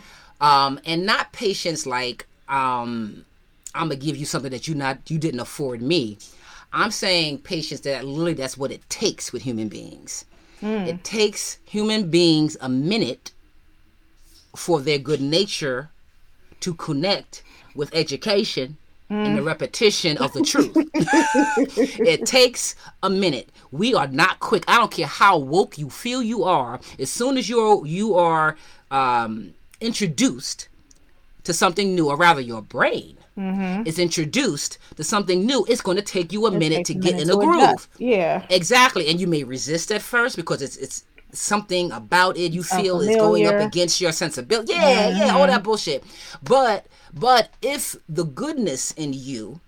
Um, and not patience like, um, I'm gonna give you something that you not you didn't afford me. I'm saying patience that literally that's what it takes with human beings. Mm. It takes human beings a minute for their good nature to connect with education mm. and the repetition of the *laughs* truth. it takes a minute. We are not quick. I don't care how woke you feel you are. As soon as you're you are um, introduced to something new, or rather, your brain mm-hmm. is introduced to something new, it's going to take you a it minute to get in a groove. Adjust. Yeah, exactly. And you may resist at first because it's it's something about it you feel is going up against your sensibility. Yeah, mm-hmm. yeah, all that bullshit. But but if the goodness in you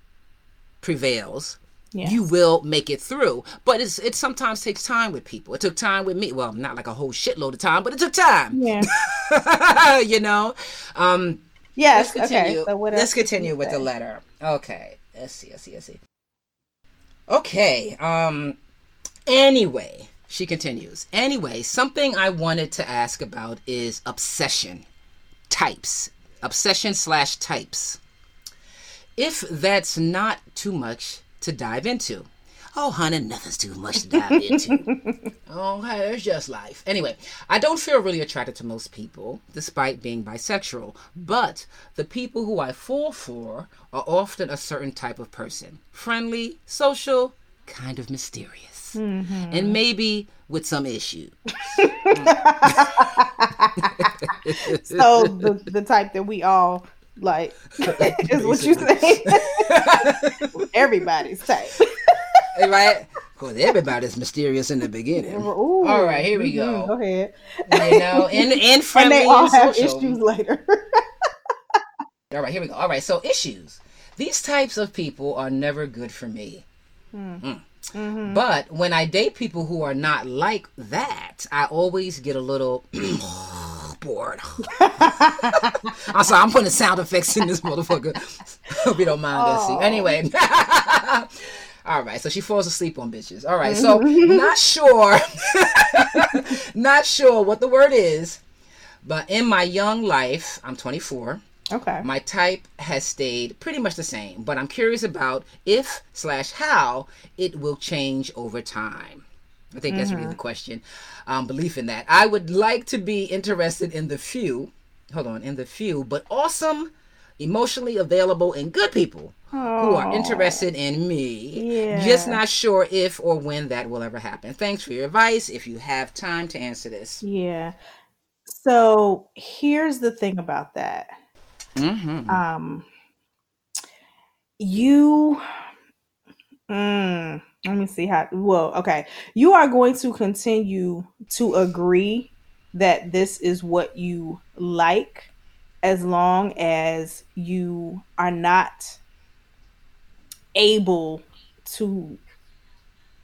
prevails, Yes. you will make it through. But it's it sometimes takes time with people. It took time with me. Well, not like a whole shitload of time, but it took time. Yeah. *laughs* you know. Um Yes. Let's continue. Okay. So let's continue with the letter. Okay. Let's see. Let's see. Let's see. Okay. Um. Anyway, she continues. Anyway, something I wanted to ask about is obsession types. Obsession slash types. If that's not too much to dive into. Oh, honey, nothing's too much to dive into. *laughs* oh, hey, it's just life. Anyway, I don't feel really attracted to most people, despite being bisexual. But the people who I fall for are often a certain type of person friendly, social, kind of mysterious. Mm-hmm. And maybe with some issues. *laughs* *laughs* so the the type that we all like *laughs* is what you say. Everybody's type right? Because everybody's mysterious in the beginning. Ooh, all right, here we go. Mm-hmm, go ahead. You know, and and friendly and they all have issues later. all right, here we go. All right, so issues. These types of people are never good for me. Mm. Mm. Mm-hmm. But when I date people who are not like that, I always get a little *clears throat* bored. *laughs* I'm sorry, I'm putting sound effects in this motherfucker. *laughs* Hope you don't mind oh. that. Anyway. *laughs* All right, so she falls asleep on bitches. All right, so not sure, not sure what the word is, but in my young life, I'm 24. Okay. My type has stayed pretty much the same, but I'm curious about if slash how it will change over time. I think that's mm-hmm. really the question. Um, belief in that. I would like to be interested in the few. Hold on, in the few, but awesome, emotionally available, and good people who are interested in me. Yeah. Just not sure if or when that will ever happen. Thanks for your advice. If you have time to answer this. Yeah. So here's the thing about that. Mm-hmm. Um, you. Mm, let me see how. Well, okay. You are going to continue to agree that this is what you like as long as you are not able to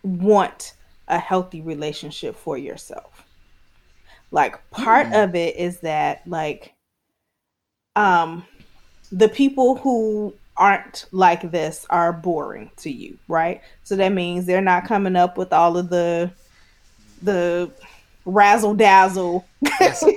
want a healthy relationship for yourself. Like part mm. of it is that like um the people who aren't like this are boring to you, right? So that means they're not coming up with all of the the razzle dazzle. Yes. *laughs*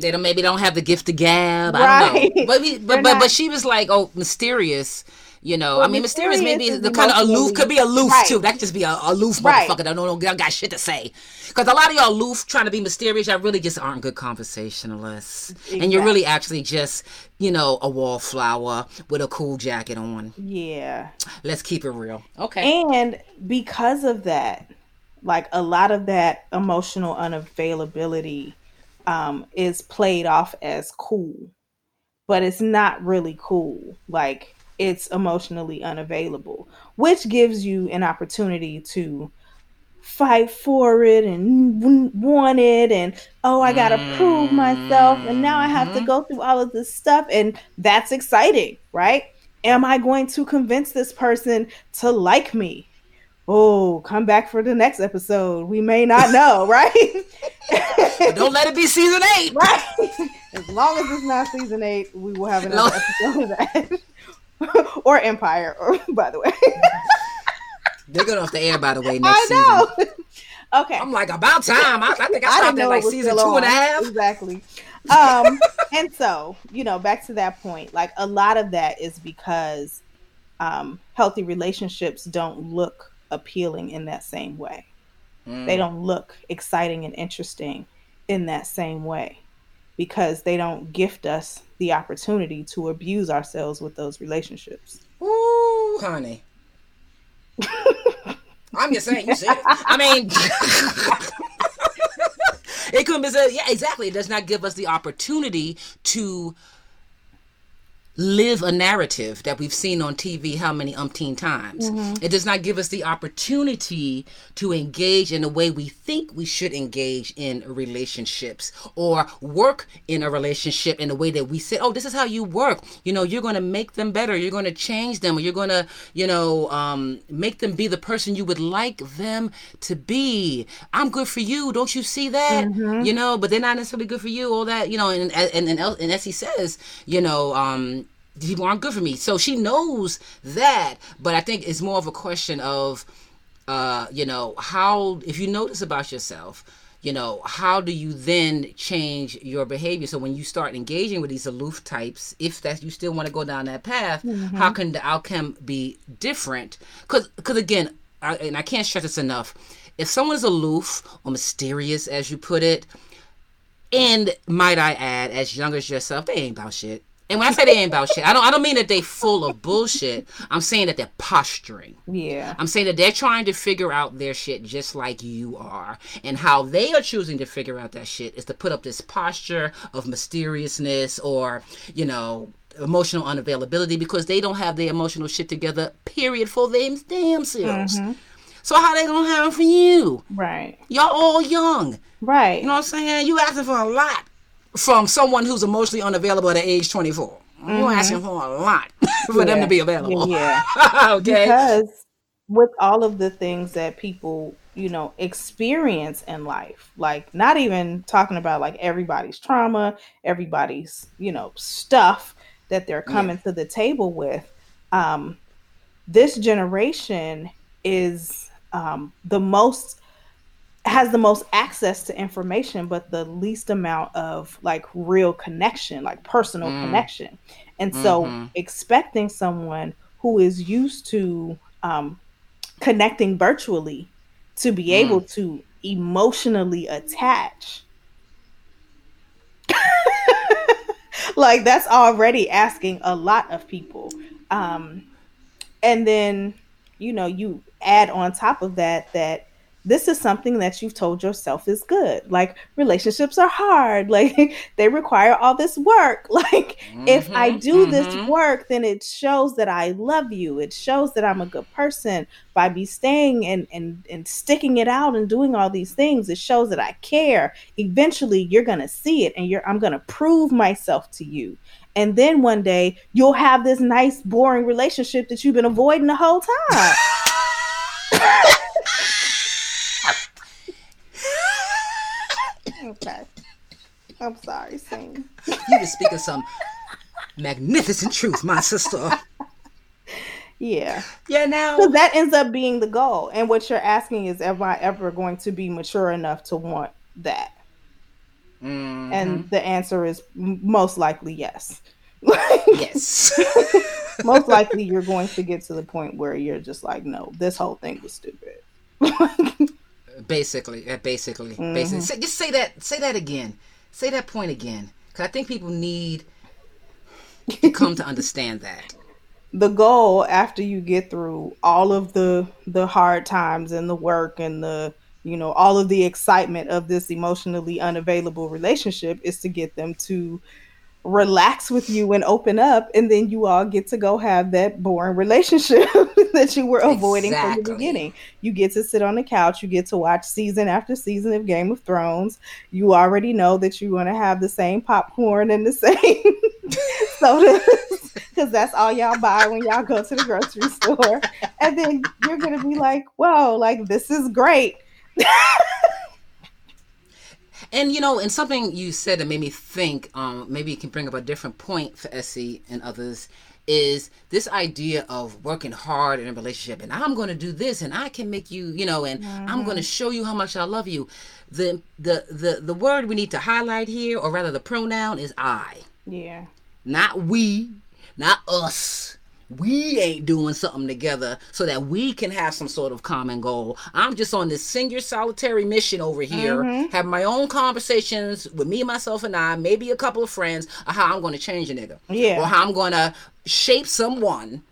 They don't maybe don't have the gift of gab. I don't know. But but but, but she was like, oh, mysterious you know, well, I mean, mysterious, maybe the kind of aloof could be aloof right. too. That could just be a aloof right. motherfucker that don't, don't got shit to say. Because a lot of y'all aloof trying to be mysterious, y'all really just aren't good conversationalists, exactly. and you're really actually just you know a wallflower with a cool jacket on. Yeah. Let's keep it real. Okay. And because of that, like a lot of that emotional unavailability um, is played off as cool, but it's not really cool. Like it's emotionally unavailable, which gives you an opportunity to fight for it and want it and oh i gotta prove myself and now i have to mm-hmm. go through all of this stuff and that's exciting right? Am i going to convince this person to like me? Oh come back for the next episode. We may not *laughs* know right? Don't let it be season eight. Right. *laughs* As long as it's not season eight we will have another *laughs* episode of that *laughs* or Empire, or *laughs* by the way. *laughs* They're going off the air, by the way, next I know. Season. Okay. I'm like, about time. I, I think I stopped at like season two on. and a half. Exactly. Um, and so, you know, back to that point, like a lot of that is because um, healthy relationships don't look appealing in that same way. Mm. They don't look exciting and interesting in that same way because they don't gift us the opportunity to abuse ourselves with those relationships. Ooh, honey. *laughs* I'm just saying, you said it. I mean, *laughs* it couldn't be said. Yeah, exactly. It does not give us the opportunity to live a narrative that we've seen on TV how many umpteen times. Mm-hmm. It does not give us the opportunity to engage in the way we think we should engage in relationships or work in a relationship in a way that we say, oh, this is how you work. You know, you're going to make them better. You're going to change them or you're going to, you know, um, make them be the person you would like them to be. I'm good for you. Don't you see that? Mm-hmm. You know, but they're not necessarily good for you. All that, you know, and, and, and, and as he says, you know, um, people aren't good for me. So she knows that, but I think it's more of a question of, uh, you know, how if you notice about yourself, you know, how do you then change your behavior? So when you start engaging with these aloof types, if that you still want to go down that path, mm-hmm. how can the outcome be different? Because, because again, I, and I can't stress this enough. If someone is aloof or mysterious, as you put it, and might I add, as young as yourself, they ain't about shit and when I say they ain't about shit, I don't I don't mean that they full of bullshit. I'm saying that they're posturing. Yeah. I'm saying that they're trying to figure out their shit just like you are. And how they are choosing to figure out that shit is to put up this posture of mysteriousness or, you know, emotional unavailability because they don't have their emotional shit together, period, for them damn selves. Mm-hmm. So how they gonna have it for you? Right. Y'all all young. Right. You know what I'm saying? You asking for a lot from someone who's emotionally unavailable at age 24. Mm-hmm. You're asking for a lot for yeah. them to be available. Yeah. *laughs* okay. Because with all of the things that people, you know, experience in life, like not even talking about like everybody's trauma, everybody's, you know, stuff that they're coming yeah. to the table with. Um, this generation is um, the most has the most access to information but the least amount of like real connection like personal mm. connection and so mm-hmm. expecting someone who is used to um, connecting virtually to be mm. able to emotionally attach *laughs* like that's already asking a lot of people um, and then you know you add on top of that that this is something that you've told yourself is good. Like relationships are hard. *laughs* Like they require all this work. *laughs* Like mm-hmm, if I mm-hmm, do mm-hmm. this work, then it shows that I love you. It shows that I'm a good person by me staying and and and sticking it out and doing all these things. It shows that I care. Eventually you're going to see it and you're I'm going to prove myself to you. And then one day you'll have this nice boring relationship that you've been avoiding the whole time. *laughs* Okay. I'm sorry, Sing. You were speaking some magnificent truth, my sister. Yeah. Yeah, now. Because that ends up being the goal. And what you're asking is, am I ever going to be mature enough to want that? Mhm. And the answer is most likely yes. yes. *laughs* most likely you're going to get to the point where you're just like, no, this whole thing was stupid. *laughs* basically, uh, basically, Mm-hmm. basically. Say, just say that. Say that again. Say that point again. Because I think people need to come to understand that. *laughs* the goal after you get through all of the the hard times and the work and the you know all of the excitement of this emotionally unavailable relationship is to get them to relax with you and open up and then you all get to go have that boring relationship *laughs* that you were avoiding from the beginning. You get to sit on the couch you get to watch season after season of game of thrones. You already know that you're going to have the same popcorn and the *laughs* same sodas *laughs* because that's all y'all buy when y'all go to the grocery store. And then you're going to be like whoa like this is great And you know, and something you said that made me think, um, maybe you can bring up a different point for Essie and others, is this idea of working hard in a relationship and I'm gonna do this and I can make you, you know, and I'm gonna show you how much I love you. The the the the word we need to highlight here, or rather the pronoun is I. yeah Not we, not us. We ain't doing something together so that we can have some sort of common goal. I'm just on this singular solitary mission over here, mm-hmm. have my own conversations with me, myself, and I, maybe a couple of friends, of how I'm going to change a nigga. Yeah. Or how I'm going to shape someone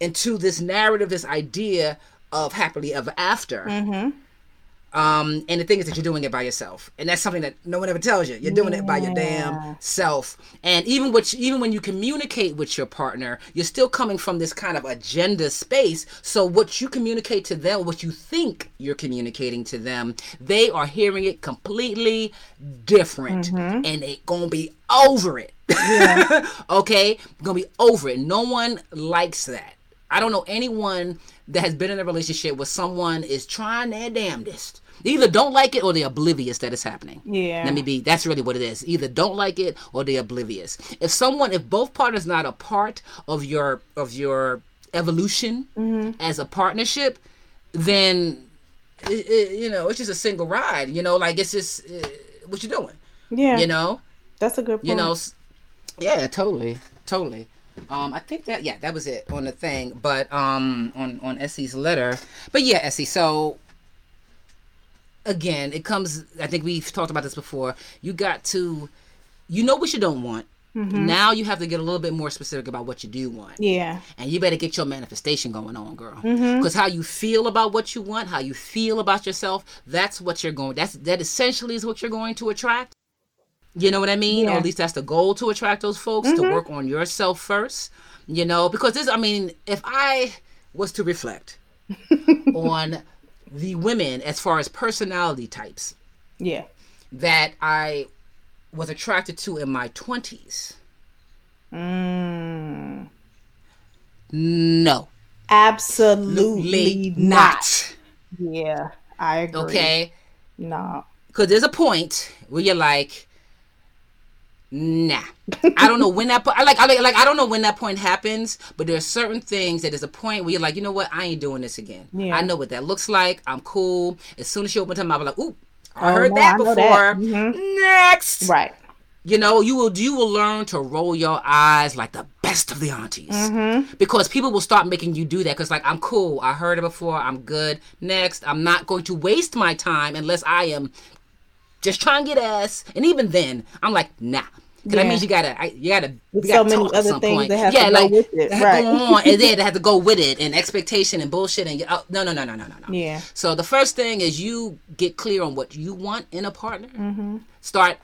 into this narrative, this idea of happily ever after. Mm-hmm. Um, and the thing is that you're doing it by yourself, and that's something that no one ever tells you. You're doing it by your damn self. And even what, even when you communicate with your partner, you're still coming from this kind of agenda space. So what you communicate to them, what you think you're communicating to them, they are hearing it completely different, and they gonna be over it. *laughs* okay, gonna be over it. No one likes that. I don't know anyone that has been in a relationship where someone is trying their damnedest. They either don't like it or they're oblivious that it's happening. Yeah. Let me be that's really what it is. Either don't like it or they're oblivious. If someone if both partners not a part of your of your evolution as a partnership, then it, it- you know, it's just a single ride. You know, like it's just uh, what you're doing. yeah You know? that's a good point you know yeah totally totally um i think that yeah that was it on the thing but um on on essie's letter but yeah essie so again it comes i think we've talked about this before. You got to you know what you don't want. Mm-hmm. Now you have to get a little bit more specific about what you do want. Yeah. And you better get your manifestation going on girl. Mm-hmm. Because how you feel about what you want how you feel about yourself that's what you're going that's that essentially is what you're going to attract. You know what i mean? Or at least that's the goal to attract those folks to mm-hmm. work on yourself first you know? Because this i mean if i was to reflect *laughs* on the women as far as personality types yeah. that i was attracted to in my 20s mm, no. Absolutely not. not. Yeah i agree. Okay? No because there's a point where you're like nah. I don't know when that po- I like, I like like i don't know when that point happens but there are certain things that there's a point where you're like you know what? I ain't doing this again. Yeah. i know what that looks like. I'm cool. As soon as she open your mouth i'm like ooh i Oh, heard no, that I before that. Mhm. next. Right. You know you will you will learn to roll your eyes like the best of the aunties. Mm-hmm. because people will start making you do that because like i'm cool. I heard it before. I'm good. Next i'm not going to waste my time unless i am just trying to get ass. And even then i'm like nah 'Cause that means you gotta, you gotta, you gotta so many other things point. that have yeah, to go like with it, right. go on, and then they have to go with it, and expectation and bullshit, and oh, no, no, no, no, no, no, no. Yeah. So the first thing is you get clear on what you want in a partner. Mm-hmm. Start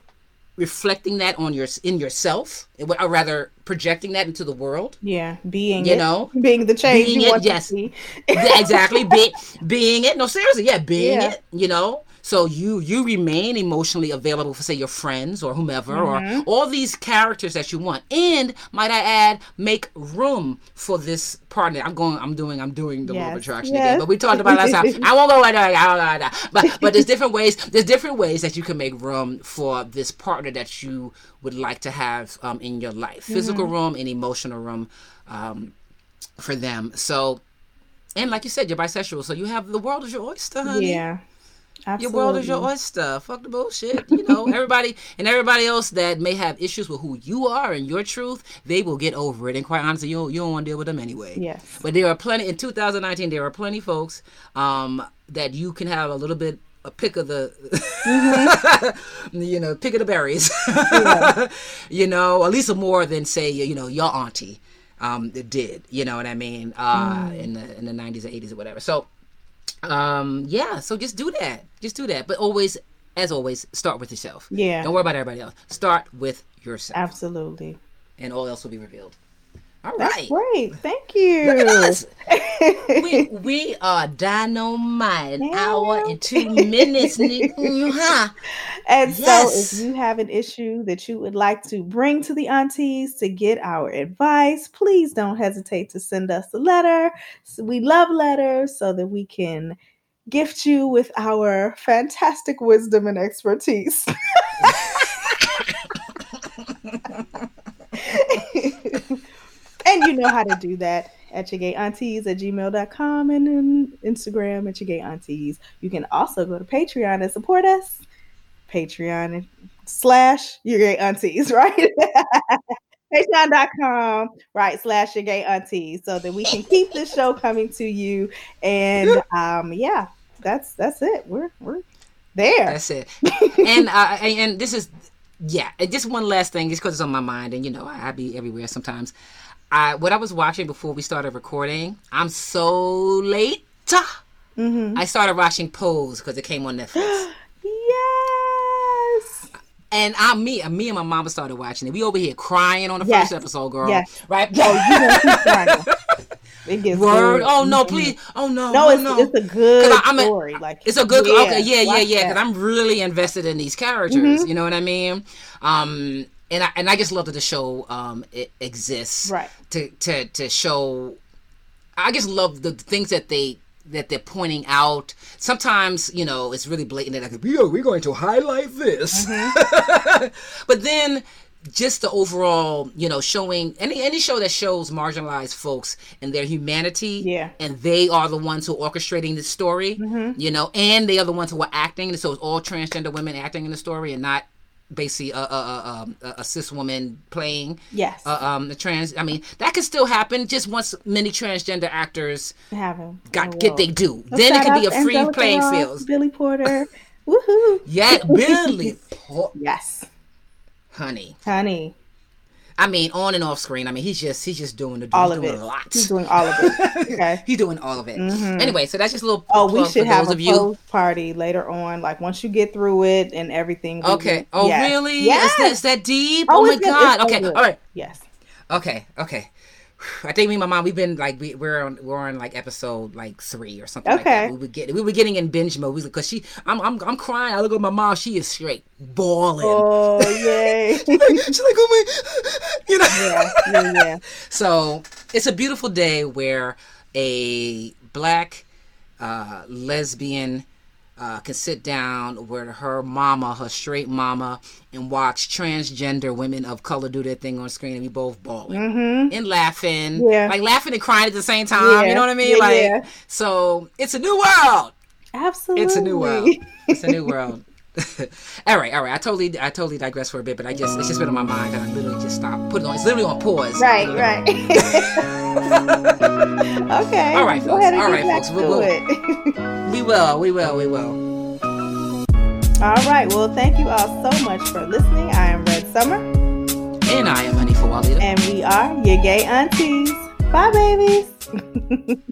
reflecting that on your in yourself, or rather projecting that into the world. yeah being You it, know? being the change Being you it, want yes. to see exactly be, *laughs* being it no seriously yeah being Yeah. it you know so you you remain emotionally available for say your friends or whomever Mm-hmm. or all these characters that you want and might i add make room for this partner i'm going i'm doing i'm doing the law of attraction yes. again but we talked about it last time *laughs* i won't go I don't know, that. but but there's different ways there's different ways that you can make room for this partner that you would like to have um, in your life physical Mm-hmm. room and emotional room um, for them so and like you said, you're bisexual, so you have the world as your oyster, honey. yeah Your world is your oyster. Fuck the bullshit. You know, *laughs* everybody and everybody else that may have issues with who you are and your truth, they will get over it. And quite honestly, you don't, you don't want to deal with them anyway. Yes. But there are plenty in 2019. There are plenty folks um, that you can have a little bit a pick of the mm-hmm. *laughs* you know pick of the berries yeah. *laughs* you know at least more than say you know your auntie um did you know what i mean uh mm. in the in the 90s or 80s or whatever so um yeah so just do that. Just do that. But always as always start with yourself. Yeah. Don't worry about everybody else. Start with yourself. Absolutely. And all else will be revealed all That's right. great. Thank you. Look at us. *laughs* we, we are dynamite. An hour and two minutes. huh? And yes. so, if you have an issue that you would like to bring to the aunties to get our advice, please don't hesitate to send us a letter. We love letters so that we can gift you with our fantastic wisdom and expertise. *laughs* *laughs* and you know how to do that at your gay aunties at gmail.com and then Instagram at your gay aunties. You can also go to Patreon and support us. Patreon slash your gay aunties, *laughs* right? Patreon.com right slash your gay aunties so that we can keep this show coming to you. And um yeah, that's that's it. We're we're there. That's it. and uh and this is yeah, just one last thing, just because it's on my mind, and you know, I, I be everywhere sometimes. I what I was watching before we started recording. I'm so late. Mm-hmm. I started watching Pose because it came on Netflix. *gasps* yes. And I, me, me and my mama started watching it. We over here crying on the yes. first episode, girl. Yes. Right? Oh, you know keep *laughs* crying. It gets Word. Good. Oh no, mm-hmm. please. Oh no. No, it's, no. it's a good I, I'm story. Like it's a good. Yeah, okay, yeah, yeah, yeah. Because I'm really invested in these characters. Mm-hmm. You know what I mean? Um, and I and I just love that the show um it exists right to to to show. I just love the things that they that they're pointing out. Sometimes you know it's really blatant. They're like, "Yeah, we're going to highlight this," mm-hmm. *laughs* but then just the overall, you know, showing any any show that shows marginalized folks and their humanity, yeah, and they are the ones who are orchestrating the story, mm-hmm. you know, and they are the ones who are acting. So it's all transgender women acting in the story and not basically a, a, a, a, cis woman playing yes. uh, um the trans i mean that could still happen just once many transgender actors happen got get they do. Then it could be a free Angelica playing field. Billy porter. Woohoo. Yeah billy *laughs* yes. honey. Honey I mean, on and off screen. I mean, he's just he's just doing the all of it. A lot. He's doing all of it. *laughs* Okay, he's doing all of it. Mm-hmm. Anyway, so that's just a little. Oh, we should have a Pose party later on. Like once you get through it and everything. Okay. oh, yes. really? Yes. Is that, is that deep? Oh, oh my god. Okay. All right. Yes. Okay. Okay. I think me and my mom we've been like we, we're on we're on like episode like three or something okay. like that. We were getting we were getting in binge mode because she I'm, I'm I'm crying. I look at my mom. She is straight bawling. Oh *laughs* yay! she's, like, she's like oh my, *laughs* you know. Yeah, yeah, yeah. *laughs* so it's a beautiful day where a black uh, lesbian uh, can sit down with her mama, her straight mama, and watch transgender women of color do their thing on screen, and we both bawling mm-hmm. and laughing, yeah. like laughing and crying at the same time. Yeah. You know what I mean? Yeah, like, so it's a new world. Absolutely, it's a new world. It's a new world. *laughs* all right, all right. I totally, I totally digress for a bit, but I just, it's just been on my mind, and I literally just stopped, put it on. It's literally on pause. Right, right. *laughs* okay. All right, folks. All right, folks. We will. *laughs* we will. We will. We will. All right. Well, thank you all so much for listening. I am Red Summer. And I am Honey Fawalida. And we are your gay aunties. Bye, babies.